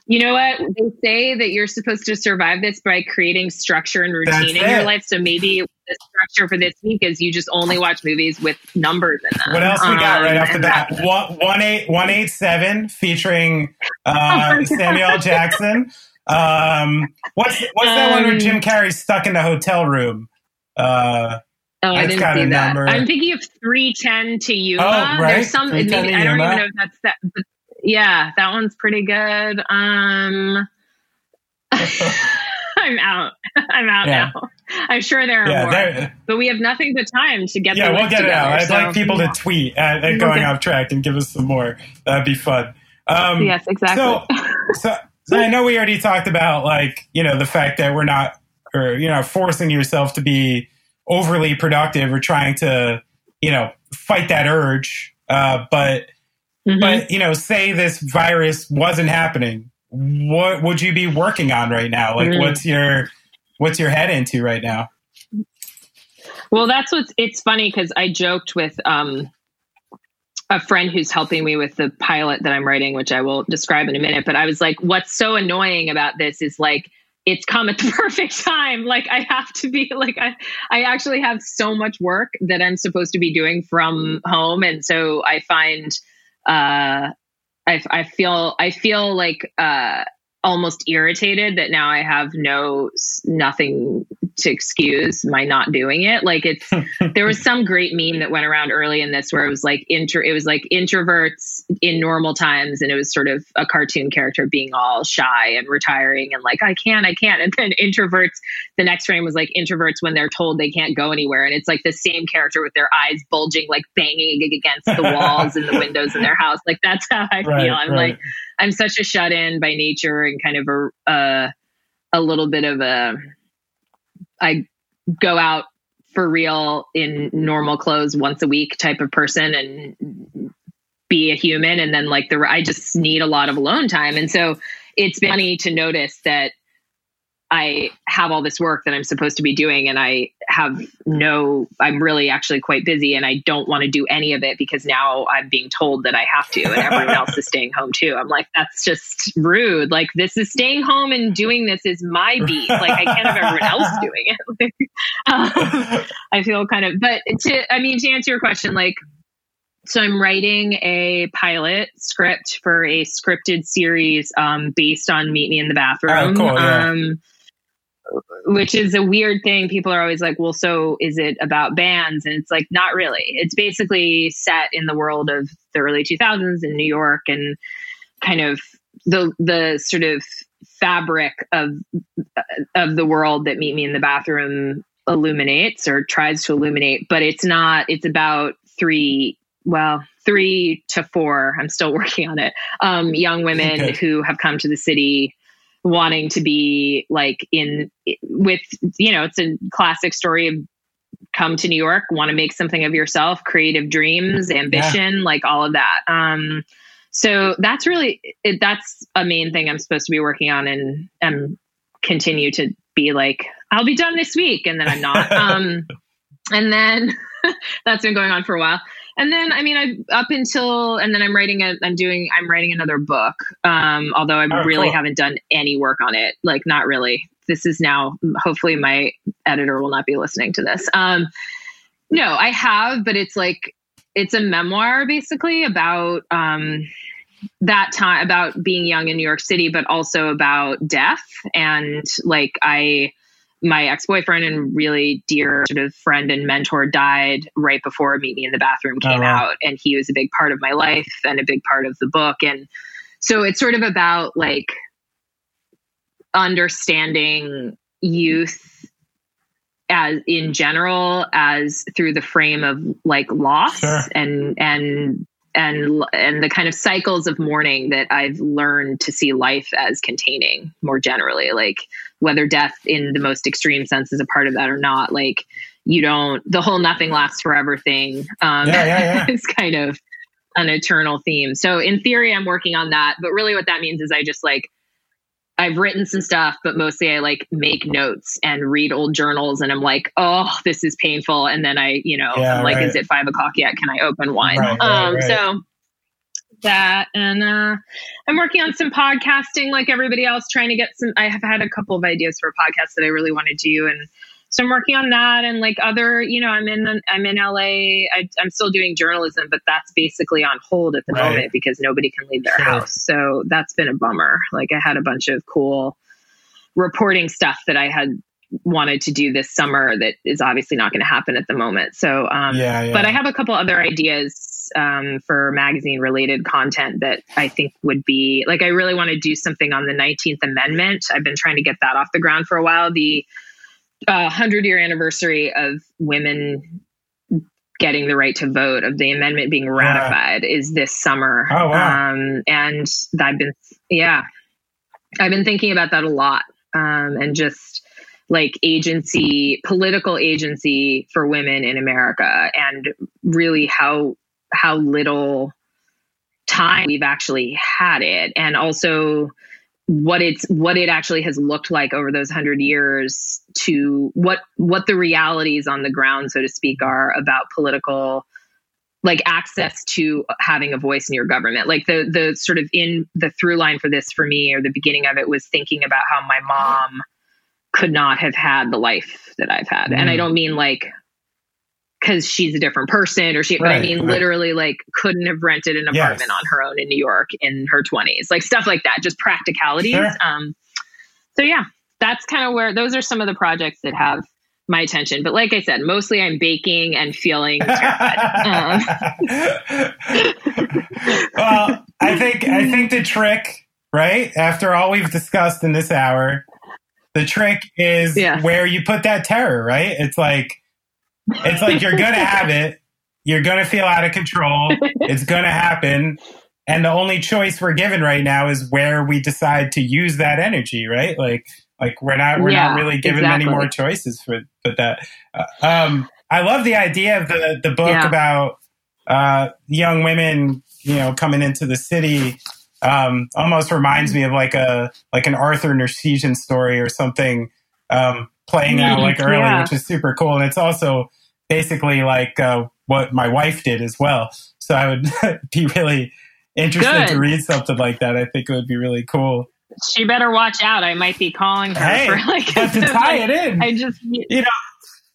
You know what? They say that you're supposed to survive this by creating structure and routine That's in your life. So maybe the structure for this week is you just only watch movies with numbers in them. What else we got Um, right off the bat? that- One, one eight one eight seven featuring uh, Samuel Jackson. Um, what's what's that one where Um, Jim Carrey's stuck in the hotel room? Uh, Oh, I didn't see that. number. I'm thinking of 310 to Yuma. Oh, right. There's some, maybe, I don't Yuma. even know if that's that. But yeah, that one's pretty good. Um, I'm out. I'm out Yeah. now. I'm sure there are yeah, more, but we have nothing but time to get. yeah, we'll get it out. I'd so- like people to tweet at, at going Okay. off track and give us some more. That'd be fun. Um, Yes, exactly. So, so, so I know we already talked about like you know the fact that we're not or you know forcing yourself to be overly productive or trying to, you know, fight that urge. Uh, but, mm-hmm. but, you know, say this virus wasn't happening. What would you be working on right now? Like, mm-hmm. what's your, what's your head into right now? Well, that's what's, it's funny because I joked with, um, a friend who's helping me with the pilot that I'm writing, which I will describe in a minute. But I was like, what's so annoying about this is like, it's come at the perfect time. Like I have to be like I I actually have so much work that I'm supposed to be doing from home, and so I find uh, I I feel I feel like uh, almost irritated that now I have no nothing to excuse my not doing it. Like it's there was some great meme that went around early in this where it was like intro it was like introverts in normal times and it was sort of a cartoon character being all shy and retiring and like I can't I can't and then introverts the next frame was like introverts when they're told they can't go anywhere and it's like the same character with their eyes bulging like banging against the walls and the windows in their house like that's how I right, feel. I'm right. like I'm such a shut in by nature and kind of a uh, a little bit of a I go out for real in normal clothes once a week type of person and be a human. And then like the I just need a lot of alone time. And so it's funny to notice that I have all this work that I'm supposed to be doing and I have no I'm really actually quite busy and I don't want to do any of it because now I'm being told that I have to and everyone else is staying home too. I'm like that's just rude. Like this is staying home and doing this is my beat. Like I can't have everyone else doing it. um, I feel kind of but to I mean to answer your question like so I'm writing a pilot script for a scripted series um, based on Meet Me in the Bathroom. Oh, cool, yeah. um, which is a weird thing. People are always like, well, so is it about bands? And it's like, not really. It's basically set in the world of the early 2000s in New York and kind of the, the sort of fabric of, of the world that Meet Me in the Bathroom illuminates or tries to illuminate, but it's not, it's about three, well, three to four, I'm still working on it, um, young women okay. who have come to the city wanting to be like in with you know it's a classic story of come to new york want to make something of yourself creative dreams ambition yeah. like all of that. Um so that's really it, that's a main thing i'm supposed to be working on and and continue to be like i'll be done this week and then i'm not. Um and then that's been going on for a while and then I mean I up until and then I'm writing a I'm doing I'm writing another book. Um, although I oh, really cool. haven't done any work on it. Like not really. This is now hopefully my editor will not be listening to this. Um, no, I have, but it's like it's a memoir basically about um, that time about being young in New York City, but also about death and like I my ex-boyfriend and really dear sort of friend and mentor died right before meet me in the bathroom oh, came oh, wow. out and he was a big part of my life and a big part of the book and so it's sort of about like understanding youth as in general as through the frame of like loss sure. and and and and the kind of cycles of mourning that I've learned to see life as containing more generally like whether death in the most extreme sense is a part of that or not like you don't the whole nothing lasts forever thing um yeah, yeah, yeah. is kind of an eternal theme so in theory i'm working on that but really what that means is i just like I've written some stuff, but mostly I like make notes and read old journals and I'm like, oh, this is painful. And then I, you know, yeah, I'm like, right. is it five o'clock yet? Can I open one? Right, um, right, so that and uh, i'm working on some podcasting like everybody else trying to get some i have had a couple of ideas for podcasts that i really want to do and so i'm working on that and like other you know i'm in i'm in la I, am still doing journalism but that's basically on hold at the right. moment because nobody can leave their sure. house so that's been a bummer like i had a bunch of cool reporting stuff that i had wanted to do this summer that is obviously not going to happen at the moment so um yeah, yeah. but i have a couple other ideas um, for magazine related content that I think would be like I really want to do something on the 19th Amendment. I've been trying to get that off the ground for a while. The uh, 100 year anniversary of women getting the right to vote, of the amendment being ratified, yeah. is this summer. Oh, wow. Um, and I've been, yeah, I've been thinking about that a lot um, and just like agency, political agency for women in America, and really how how little time we've actually had it, and also what it's what it actually has looked like over those hundred years to what what the realities on the ground, so to speak, are about political like access to having a voice in your government like the the sort of in the through line for this for me or the beginning of it was thinking about how my mom could not have had the life that I've had. Mm. And I mm. don't mean like because she's a different person or she, right, but I mean right. literally like couldn't have rented an apartment yes. on her own in New York in her 20s, like stuff like that, just practicalities. Sure. Um, so yeah, that's kind of where those are some of the projects that have my attention. But like I said, mostly I'm baking and feeling terrified. um. well, I think I think the trick, right? After all we've discussed in this hour, the trick is yeah. where you put that terror, right? It's like it's like you're gonna have it, you're gonna feel out of control, it's gonna happen. And the only choice we're given right now is where we decide to use that energy, right? Like like we're not we're yeah, not really given exactly. many more choices for for that. Uh, um, I love the idea of the the book yeah. about uh, young women, you know, coming into the city um, almost reminds me of like a like an Arthur Nersesian story or something um, playing out like early, yeah. which is super cool. And it's also basically like uh, what my wife did as well. So I would be really interested Good. to read something like that. I think it would be really cool. She better watch out. I might be calling her hey, for like. But to tie it in, I just you know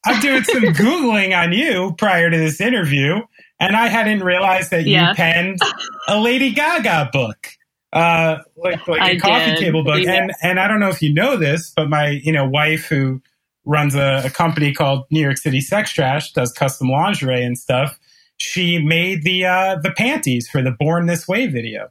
I'm doing some googling on you prior to this interview, and I hadn't realized that yes. you penned a Lady Gaga book, uh, like like I a coffee did. table book. And and I don't know if you know this, but my you know wife who runs a, a company called New York City Sex Trash does custom lingerie and stuff. She made the uh, the panties for the Born This Way video.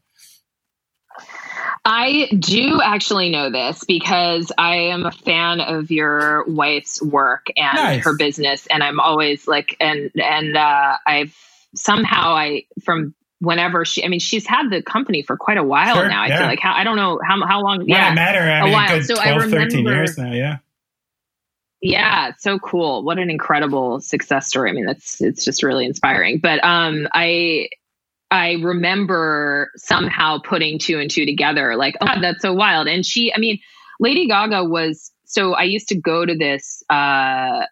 I do actually know this because I am a fan of your wife's work and nice. her business, and I'm always like, and and uh, I've somehow I from whenever she, I mean, she's had the company for quite a while sure, now. I yeah. feel like how I don't know how how long. When yeah, I met her, I mean, a while. so 12, I remember, 13 years now. Yeah. Yeah, so cool. What an incredible success story. I mean, that's it's just really inspiring. But um I I remember somehow putting two and two together, like, oh, that's so wild. And she, I mean, Lady Gaga was, so I used to go to this, uh,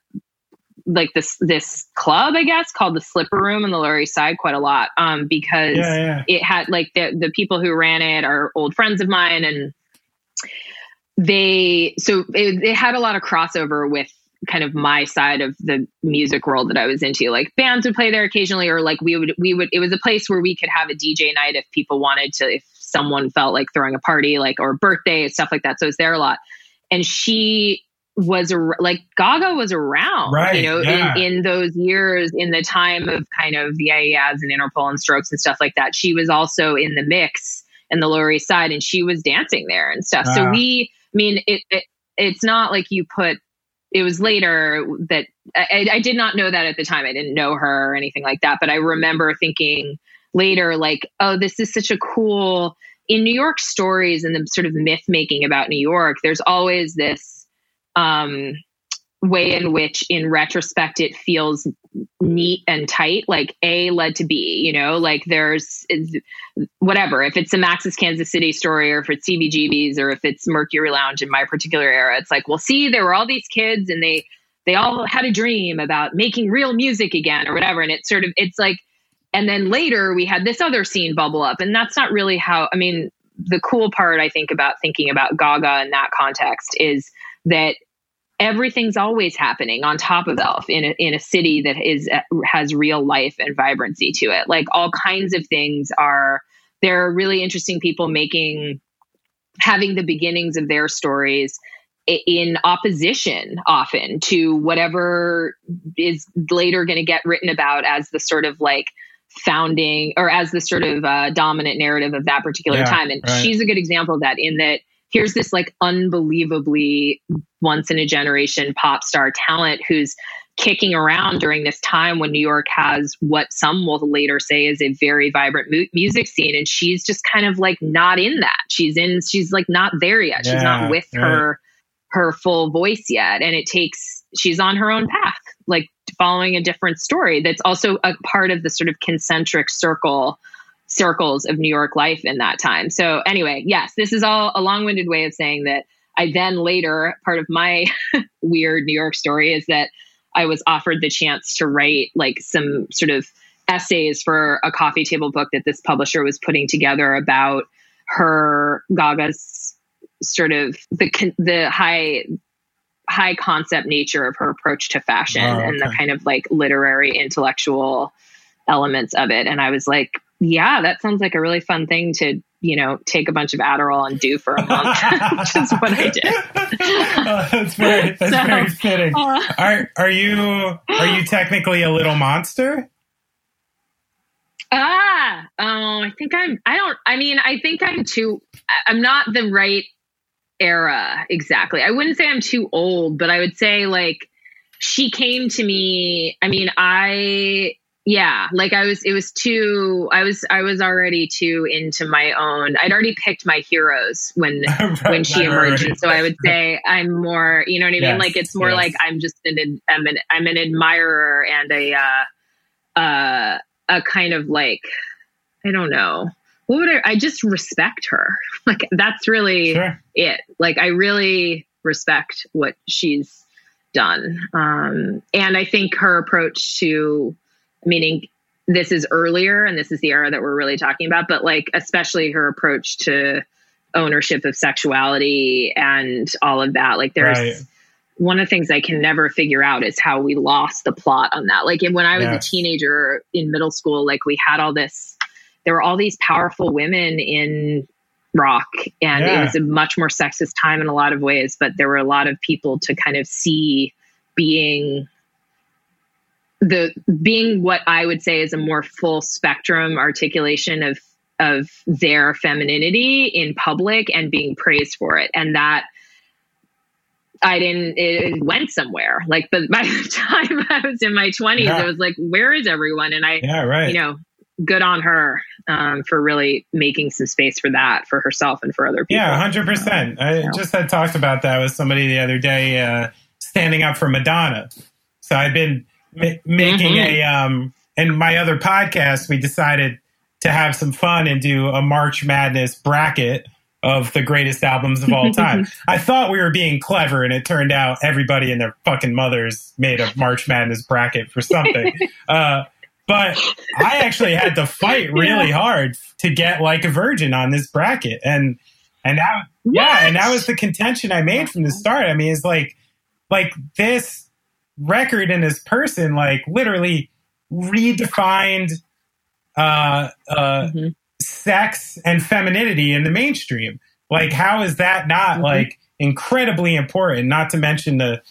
like this this club, I guess, called the Slipper Room in the Lower East Side quite a lot, um, because yeah, yeah. it had like the the people who ran it are old friends of mine, and they so it, it had a lot of crossover with kind of my side of the music world that I was into. Like bands would play there occasionally, or like we would we would it was a place where we could have a DJ night if people wanted to, if someone felt like throwing a party, like or birthday and stuff like that. So it was there a lot. And she was like Gaga was around, right, you know, yeah. in, in those years, in the time of kind of the IAS and Interpol and Strokes and stuff like that. She was also in the mix in the Lower East Side, and she was dancing there and stuff. Wow. So we, mean, it, it it's not like you put it was later that I, I, did not know that at the time. I didn't know her or anything like that. But I remember thinking later, like, oh, this is such a cool in New York stories and the sort of myth making about New York. There's always this um, way in which in retrospect it feels neat and tight like a led to b you know like there's whatever. If it's a max's kansas city story or if it's cbgb's or if it's mercury lounge in my particular era it's like well see there were all these kids and they they all had a dream about making real music again or whatever. And it's sort of it's like and then later we had this other scene bubble up. And that's not really how i mean the cool part i think about thinking about gaga in that context is that everything's always happening on top of elf in a, in a city that is has real life and vibrancy to it. Like all kinds of things are there are really interesting people making having the beginnings of their stories in opposition often to whatever is later going to get written about as the sort of like founding or as the sort of uh, dominant narrative of that particular yeah, time and right. she's a good example of that in that here's this like unbelievably once in a generation pop star talent who's kicking around during this time when New York has what some will later say is a very vibrant mu- music scene. And she's just kind of like not in that. She's in, she's like not there yet. Yeah, she's not with right. her her full voice yet and it takes she's on her own path like following a different story that's also a part of the sort of concentric circle circles of New York life in that time. So anyway, yes, this is all a long-winded way of saying that I then later part of my weird New York story is that I was offered the chance to write like some sort of essays for a coffee table book that this publisher was putting together about her Gaga's sort of the the high high concept nature of her approach to fashion oh, okay. and the kind of like literary intellectual elements of it and i was like yeah that sounds like a really fun thing to you know take a bunch of adderall and do for a month which is what i did oh, that's very that's so, very fitting uh, are are you are you technically a little monster Ah, oh, I think I'm. I don't. I mean, I think I'm too. I'm not the right era exactly. I wouldn't say I'm too old, but I would say like she came to me. I mean, I yeah, like I was. It was too. I was. I was already too into my own. I'd already picked my heroes when right, when she emerged, and so I would say I'm more. You know what I mean? Yes, like it's more yes. like I'm just an. I'm an. I'm an admirer and a. Uh, uh, a kind of like I don't know. What would I I just respect her. Like that's really sure. it. Like I really respect what she's done. Um and I think her approach to meaning this is earlier and this is the era that we're really talking about, but like especially her approach to ownership of sexuality and all of that. Like there's right one of the things I can never figure out is how we lost the plot on that. Like when I was a teenager in middle school, like we had all this, there were all these powerful women in rock and yeah. it was a much more sexist time in a lot of ways, but there were a lot of people to kind of see being the being what I would say is a more full spectrum articulation of of their femininity in public and being praised for it. And that I didn't, it went somewhere. Like, but by the time I was in my twenties, yeah. I was like, where is everyone? And I, yeah, right. you know, good on her um, for really making some space for that for herself and for other people. Yeah, hundred percent. I just had talked about that with somebody the other day, uh, standing up for Madonna. So I've been ma- making mm-hmm. a, um, in my other podcast, we decided to have some fun and do a March Madness bracket of the greatest albums of all time. I thought we were being clever, and it turned out everybody and their fucking mothers made a March Madness bracket for something. uh, but I actually had to fight really yeah. hard to get like a virgin on this bracket, and and that what? yeah, and that was the contention I made from the start. I mean, it's like like this record and his person like literally redefined uh uh mm-hmm sex and femininity in the mainstream. Like, how is that not mm-hmm. like incredibly important? Not to mention the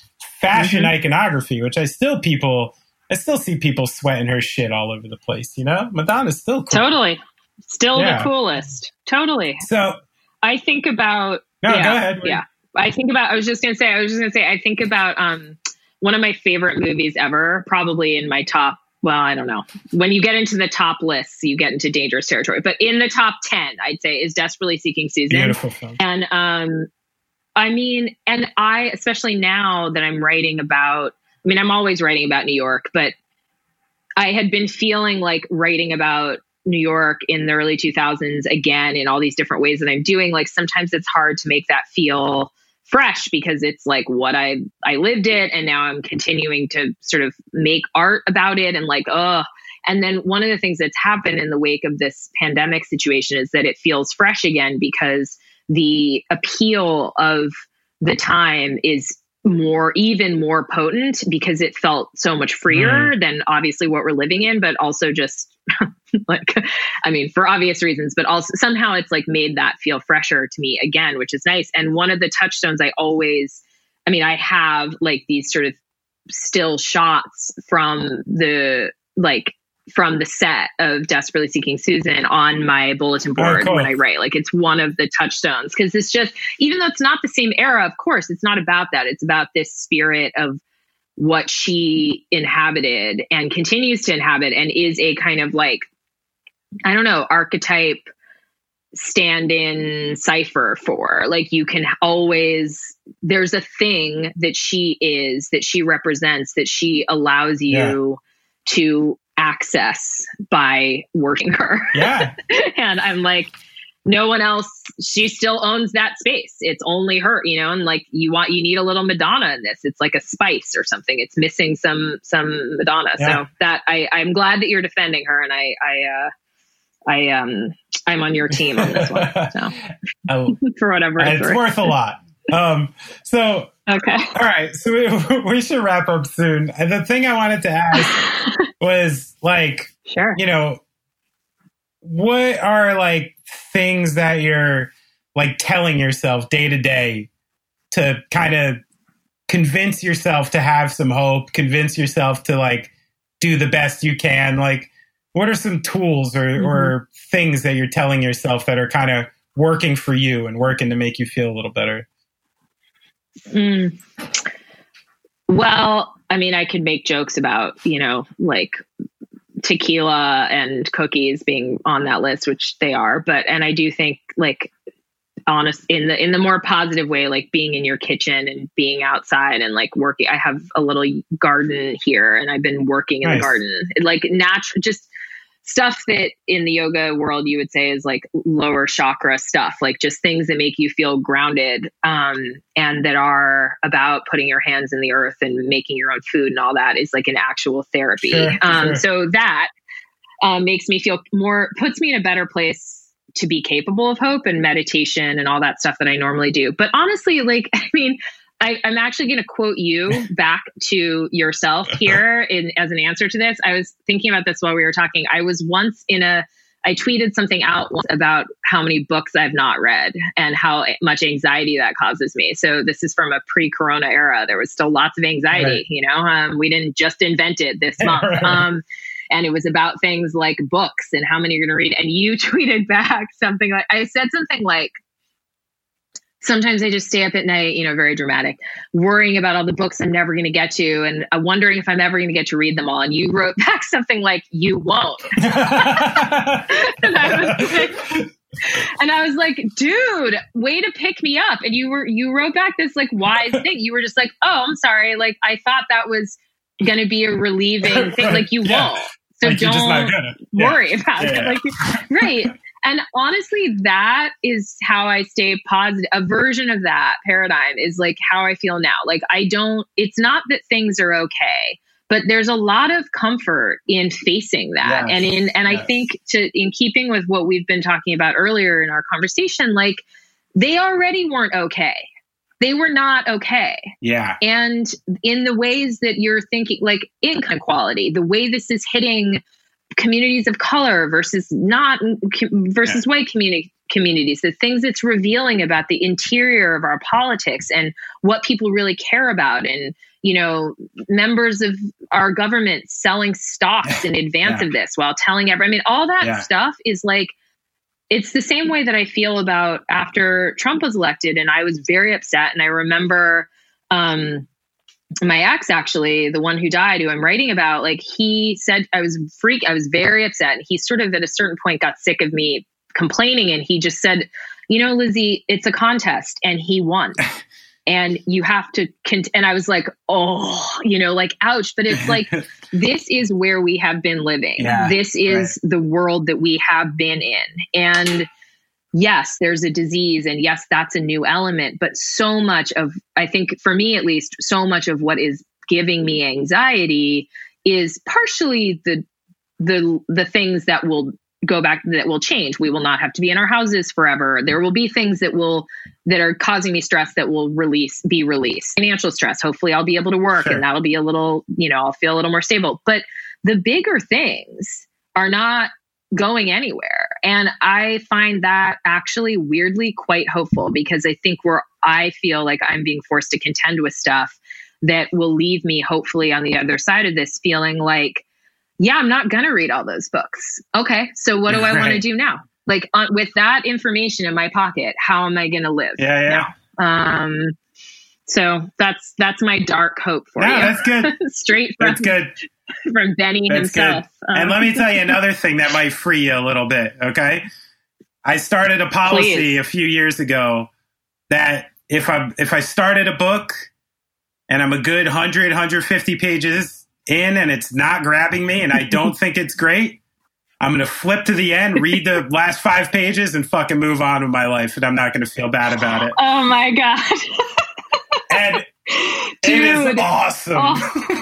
fashion mm-hmm. iconography, which I still people, I still see people sweating her shit all over the place. You know, Madonna's still cool. totally, still yeah. the coolest. Totally. So I think about. No, yeah, go ahead. Yeah, I think about. I was just gonna say. I was just gonna say. I think about um one of my favorite movies ever, probably in my top well, I don't know. When you get into the top lists, you get into dangerous territory. But in the top 10, I'd say is Desperately Seeking Susan. Beautiful film. And um I mean, and I especially now that I'm writing about I mean, I'm always writing about New York, but I had been feeling like writing about New York in the early 2000s again in all these different ways that I'm doing. Like sometimes it's hard to make that feel fresh because it's like what I I lived it and now I'm continuing to sort of make art about it and like oh and then one of the things that's happened in the wake of this pandemic situation is that it feels fresh again because the appeal of the time is more even more potent because it felt so much freer mm. than obviously what we're living in but also just like i mean for obvious reasons but also somehow it's like made that feel fresher to me again which is nice and one of the touchstones i always i mean i have like these sort of still shots from the like from the set of Desperately Seeking Susan on my bulletin oh, board oh, cool. when I write. Like it's one of the touchstones because it's just, even though it's not the same era, of course, it's not about that. It's about this spirit of what she inhabited and continues to inhabit and is a kind of like, I don't know, archetype stand in cipher for. Like you can always there's a thing that she is that she represents that she allows you yeah. to access by working her. Yeah. and I'm like no one else she still owns that space it's only her you know and like you want you need a little madonna in this it's like a spice or something it's missing some some madonna yeah. so that i i'm glad that you're defending her and i i uh i um i'm on your team on this one so. For whatever it's, it's worth. a lot. Um so okay. all right so we, we should wrap up soon. And the thing i wanted to ask was like sure. you know what are like things that you're like telling yourself day to day to kind of convince yourself to have some hope, convince yourself to like do the best you can? Like, what are some tools or, mm-hmm. or things that you're telling yourself that are kind of working for you and working to make you feel a little better? Mm. Well, I mean, I could make jokes about, you know, like tequila and cookies being on that list, which they are. But and I do think like honest in the in the more positive way, like being in your kitchen and being outside and like working. I have a little garden here, and I've been working in nice. the garden, like natural, just stuff that in the yoga world you would say is like lower chakra stuff, like just things that make you feel grounded um, and that are about putting your hands in the earth and making your own food and all that is like an actual therapy. Sure, um, sure. So that um, makes me feel more, puts me in a better place to be capable of hope and meditation and all that stuff that I normally do. But honestly, like, I mean, I, am actually going to quote you back to yourself here in, as an answer to this. I was thinking about this while we were talking. I was once in a, I tweeted something out about how many books I've not read and how much anxiety that causes me. So this is from a pre-corona era. There was still lots of anxiety. Right. You know, um, we didn't just invent it this month. right. um, and it was about things like books and how many you're going to read. And you tweeted back something like, I said something like, sometimes I just stay up at night, you know, very dramatic, worrying about all the books I'm never going to get to and uh, wondering if I'm ever going to get to read them all. And you wrote back something like, You won't. and, I like, and I was like, dude, way to pick me up. And you were, you wrote back this like wise thing. You were just like, Oh, I'm sorry. Like, I thought that was going to be a relieving thing. Like, you yeah. won't. So like don't worry yeah. about yeah. it. Like, right. And honestly, that is how I stay positive. A version of that paradigm is like how I feel now. Like, I don't, it's not that things are okay, but there's a lot of comfort in facing that. Yes. And in, and yes. I think to, in keeping with what we've been talking about earlier in our conversation, like they already weren't okay. They were not okay. Yeah. And in the ways that you're thinking, like income equality, the way this is hitting communities of color versus not versus yeah. white community communities the things it's revealing about the interior of our politics and what people really care about and you know members of our government selling stocks in advance yeah. of this while telling everyone i mean all that yeah. stuff is like it's the same way that i feel about after trump was elected and i was very upset and i remember um my ex actually the one who died who i'm writing about like he said i was freak i was very upset he sort of at a certain point got sick of me complaining and he just said you know Lizzy it's a contest and he won and you have to cont-. and i was like oh you know like ouch but it's like this is where we have been living yeah, this is right. the world that we have been in and yes, there's a disease and yes, that's a new element. But so much of, I think for me at least, so much of what is giving me anxiety is partially the, the, the things that will go back that will change. We will not have to be in our houses forever. There will be things that will, that are causing me stress that will release, be released. Financial stress. Hopefully I'll be able to work sure. and that'll be a little, you know, I'll feel a little more stable. But the bigger things are not going anywhere. And I find that actually weirdly quite hopeful because I think we're, I feel like I'm being forced to contend with stuff that will leave me hopefully on the other side of this feeling like, yeah, I'm not going to read all those books. Okay. So what do I want to do now? Like uh, with that information in my pocket, how am I going to live? Yeah. Yeah. Um, so that's that's my dark hope for no, you. That's good. Straight from that's good. from Benny that's himself. Um, and let me tell you another thing that might free you a little bit. Okay, I started a policy Please. a few years ago that if I if I started a book and I'm a good 100 150 pages in and it's not grabbing me and I don't think it's great, I'm going to flip to the end, read the last 5 pages and fucking move on with my life and I'm not going to feel bad about it. Oh my god. And it is Dude. awesome. Oh.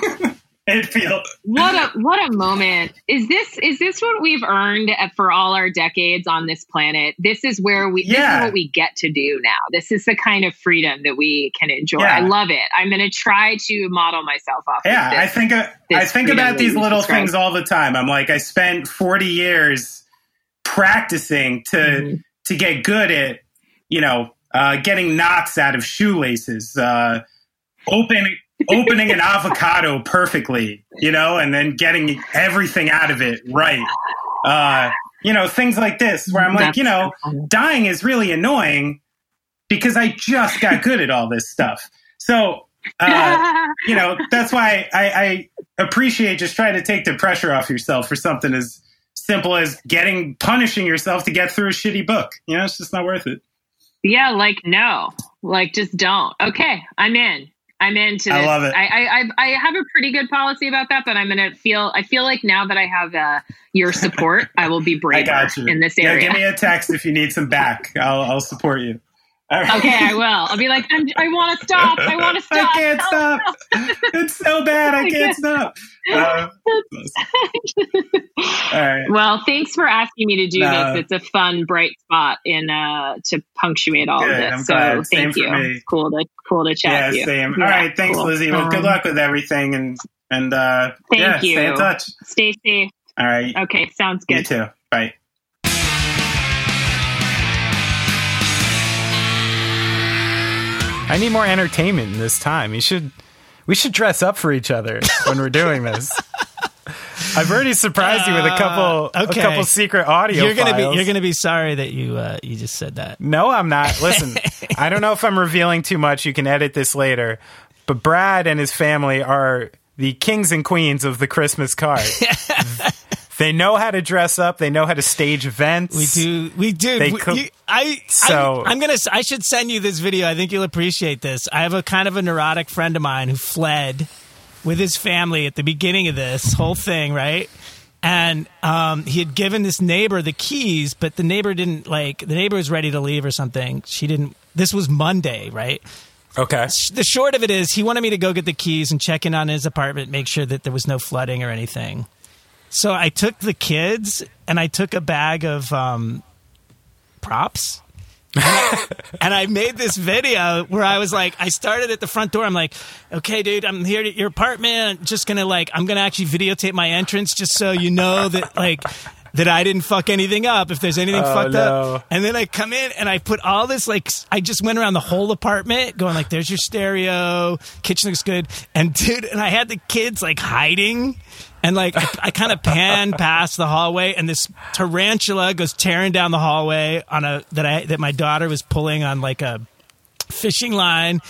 It feels what a what a moment is this is this what we've earned for all our decades on this planet this is where we this Yeah. is what we get to do now this is the kind of freedom that we can enjoy Yeah. i love it i'm going to try to model myself off of Yeah, this. I think uh, I think about these little described. things all the time. I'm like, I spent 40 years practicing to Mhm. to get good at, you know, uh, getting knots out of shoelaces, uh, open opening an avocado perfectly, you know, and then getting everything out of it right. Uh, you know, things like this where I'm like, you know, dying is really annoying because I just got good at all this stuff. So, uh, you know, that's why I, I appreciate just trying to take the pressure off yourself for something as simple as getting punishing yourself to get through a shitty book. You know, it's just not worth it. yeah like no like just don't okay i'm in i'm into this I love it. I, I I- have a pretty good policy about that but i'm gonna feel i feel like now that i have uh, your support i will be I braver in this Yeah, area give me a text if you need some back. I'll, I'll support you. Right. Okay, I will. I'll be like, I'm, I want to stop. I want to stop. I can't stop. It's so bad. I can't stop. All right. Well, thanks for asking me to do No. this. It's a fun, bright spot in uh to punctuate all Good, of this. I'm so glad. Thank for you. cool to cool to chat Yeah, same. Yeah, All right. Thanks, cool. Lizzy. Well, good luck with everything and and uh Thank yeah, you. stay in touch. Stay safe. All right. Okay, sounds good. You too. Bye. I need more entertainment in this time. You should we should dress up for each other when we're doing this. I've already surprised you with a couple Uh, okay. a couple secret audio You're gonna files. be you're gonna be sorry that you uh, you just said that. No, I'm not. Listen, I don't know if I'm revealing too much. You can edit this later. But Brad and his family are the kings and queens of the Christmas card. they know how to dress up. They know how to stage events. We do. We do. They We- you- I. So- I, am gonna. I should send you this video. I think you'll appreciate this. I have a kind of a neurotic friend of mine who fled with his family at the beginning of this whole thing, right? And um, he had given this neighbor the keys, but the neighbor didn't like. The neighbor was ready to leave or something. She didn't. This was Monday, right? Okay. the short of it is he wanted me to go get the keys and check in on his apartment make sure that there was no flooding or anything so i took the kids and i took a bag of um, props and I, made this video where I was like, I started at the front door. I'm like, okay, dude, I'm here at your apartment. Just gonna like, I'm gonna actually videotape my entrance just so you know that like that I didn't fuck anything up. If there's anything Oh, fucked no. up, and then I come in and I put all this like, I just went around the whole apartment going like, there's your stereo, kitchen looks good, and dude, and I had the kids like hiding. And like I, I kind of pan past the hallway, and this tarantula goes tearing down the hallway on a that I that my daughter was pulling on like a fishing line.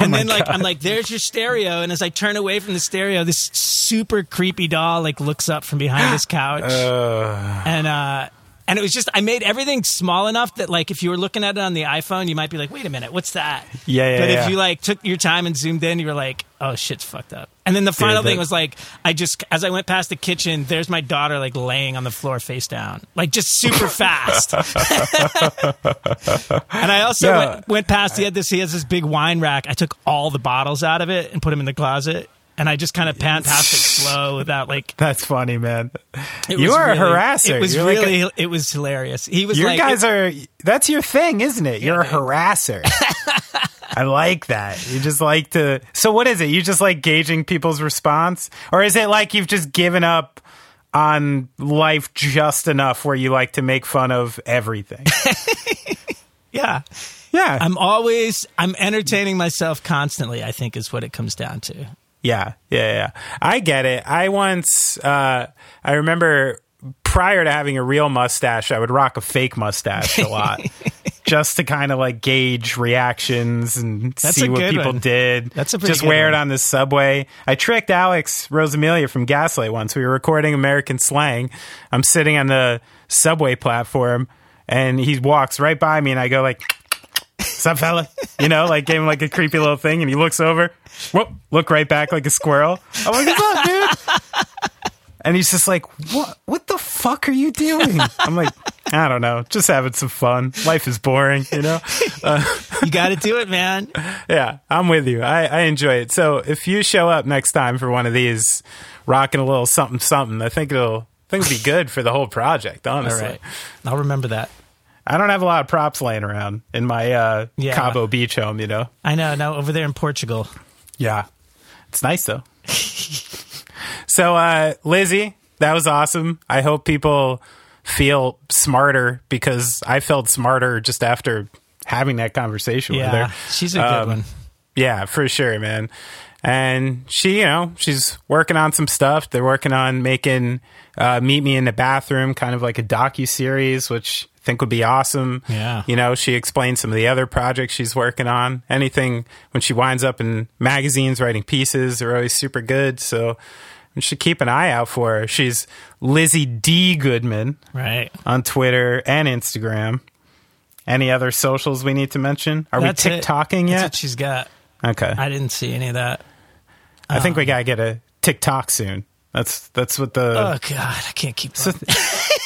and then like God. I'm like, there's your stereo. And as I turn away from the stereo, this super creepy doll like looks up from behind this couch. Uh, and uh and it was just I made everything small enough that like if you were looking at it on the iPhone, you might be like, wait a minute, what's that? Yeah, yeah, But yeah. if you like took your time and zoomed in, you were like, oh shit's fucked up. And then the final that- thing was like, I just as I went past the kitchen, there's my daughter like laying on the floor face down, like just super fast. and I also Yeah. went, went past. He had this. He has this big wine rack. I took all the bottles out of it and put them in the closet. And I just kind of panned past it slow without like. that's funny, man. You are a really- harasser. It was You're like really. it was hilarious. He was You like, guys are that's your thing, isn't it? You're a harasser. I like that. You just like to So what is it? You just like gauging people's response or is it like you've just given up on life just enough where you like to make fun of everything? yeah. Yeah. I'm always. I'm entertaining myself constantly. I think is what it comes down to. Yeah, yeah, yeah. I get it. I once, uh, I remember prior to having a real mustache, I would rock a fake mustache a lot. Just to kind of like gauge reactions and That's see what people one. did. That's a just wear it on the subway. I tricked Alex Rosamilia from Gaslight once. We were recording American slang. I'm sitting on the subway platform, and he walks right by me, and I go like, "What's up, fella?" You know, like gave him like a creepy little thing, and he looks over, whoop, look right back like a squirrel. I'm like, "What's up, dude?" And he's just like, "What? What the fuck are you doing?" I'm like, "I don't know, just having some fun. Life is boring, you know." You got to do it, man. Yeah, I'm with you. I, I enjoy it. So if you show up next time for one of these, rocking a little something something, I think it'll I think it'll be good for the whole project. Honestly, right. I'll remember that. I don't have a lot of props laying around in my uh, Yeah. Cabo Beach home. You know. I know. Now over there in Portugal. Yeah, it's nice though. so uh, Lizzy, that was awesome. I hope people feel smarter because I felt smarter just after having that conversation with her. she's a good Um, one. Yeah, for sure, man. And she, you know, she's working on some stuff. They're working on making uh, "Meet Me in the Bathroom" kind of like a docu series, which think would be awesome. Yeah. you know, she explains some of the other projects she's working on. Anything when she winds up in magazines writing pieces, are always super good. So you should keep an eye out for her. She's Lizzy D Goodman Right. on Twitter and Instagram. Any other socials we need to mention? Are That's we it. TikToking That's yet? what she's got. Okay. I didn't see any of that. I think we um, gotta get a TikTok soon. That's that's what the Oh God, I can't keep. up.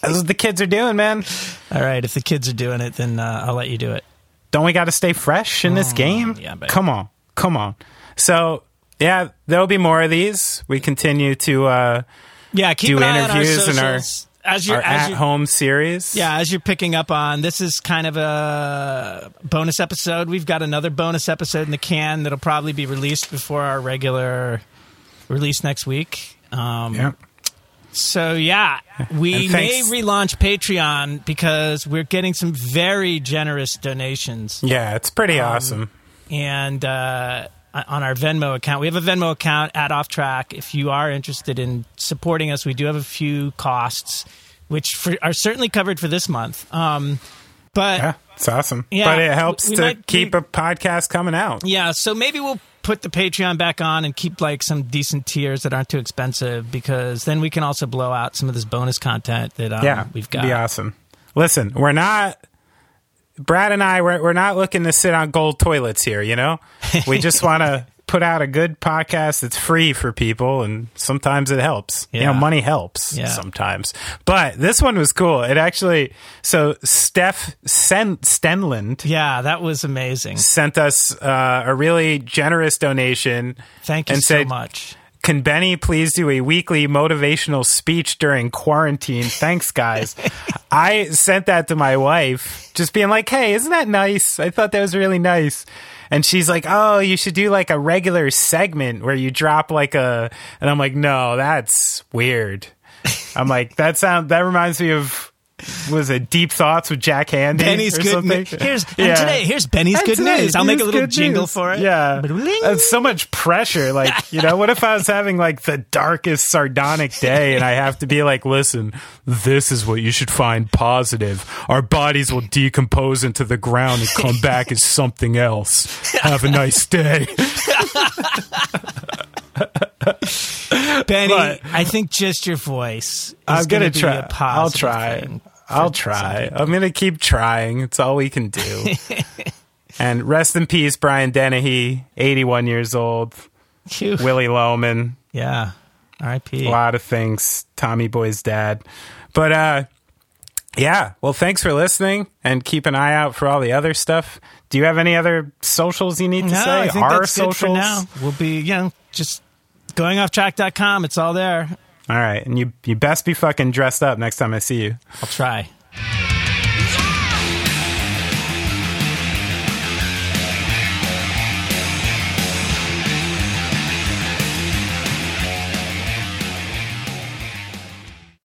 that's what the kids are doing, man. All right, if the kids are doing it, then uh, I'll let you do it. Don't we got to stay fresh in this game? yeah, come on, come on. So yeah, there'll be more of these. We continue to uh, Yeah, keep Do an eye on our interviews and our- as you're our as at home series. Yeah, as you're picking up on, this is kind of a bonus episode. We've got another bonus episode in the can that'll probably be released before our regular release next week. Um, yeah. So yeah, we may relaunch Patreon because we're getting some very generous donations, Yeah, it's pretty Um, awesome. and uh, on our Venmo account, we have a Venmo account at Off Track. If you are interested in supporting us, we do have a few costs, which for, are certainly covered for this month. Um, but Yeah, it's awesome. Yeah, but it helps we to might- keep we- a podcast coming out. Yeah, so maybe we'll put the Patreon back on and keep like some decent tiers that aren't too expensive because then we can also blow out some of this bonus content that um, yeah, we've got. Be awesome. Listen, we're not. Brad and I, we're, we're not looking to sit on gold toilets here, you know? We just want to put out a good podcast that's free for people, and sometimes it helps. You know, money helps Yeah. sometimes. But this one was cool. It actually, so Steph Sen, Stenland Yeah, that was amazing. sent us uh, a really generous donation. Thank you and so said, much. Can Benny please do a weekly motivational speech during quarantine? Thanks, guys. I sent that to my wife, just being like, hey, isn't that nice? I thought that was really nice. And she's like, oh, you should do like a regular segment where you drop like a. And I'm like, no, that's weird. I'm like, that sound that reminds me of was it Deep Thoughts with Jack Handey? Benny's good. something? news. Here's Yeah. today. Here's Benny's And good today, news. I'll make a little jingle news. for it. Yeah. That's so much pressure. Like, you know, what if I was having like the darkest sardonic day and I have to be like, listen, this is what you should find positive. Our bodies will decompose into the ground and come back as something else. Have a nice day. Benny, But- I think just your voice. Is I'm gonna be try. I'll try. thing I'll try. I'm gonna keep trying. It's all we can do. and rest in peace, Brian Dennehy, 81 years old. people. Willy Loman, Yeah. R.I.P. a lot of things. Tommy Boy's dad. But uh yeah, well thanks for listening and keep an eye out for all the other stuff. Do you have any other socials you need to No, say? I think Our that's good for socials? now. We'll be, you know, just going off track.com. It's all there. All right, and you you best be fucking dressed up next time I see you. I'll try.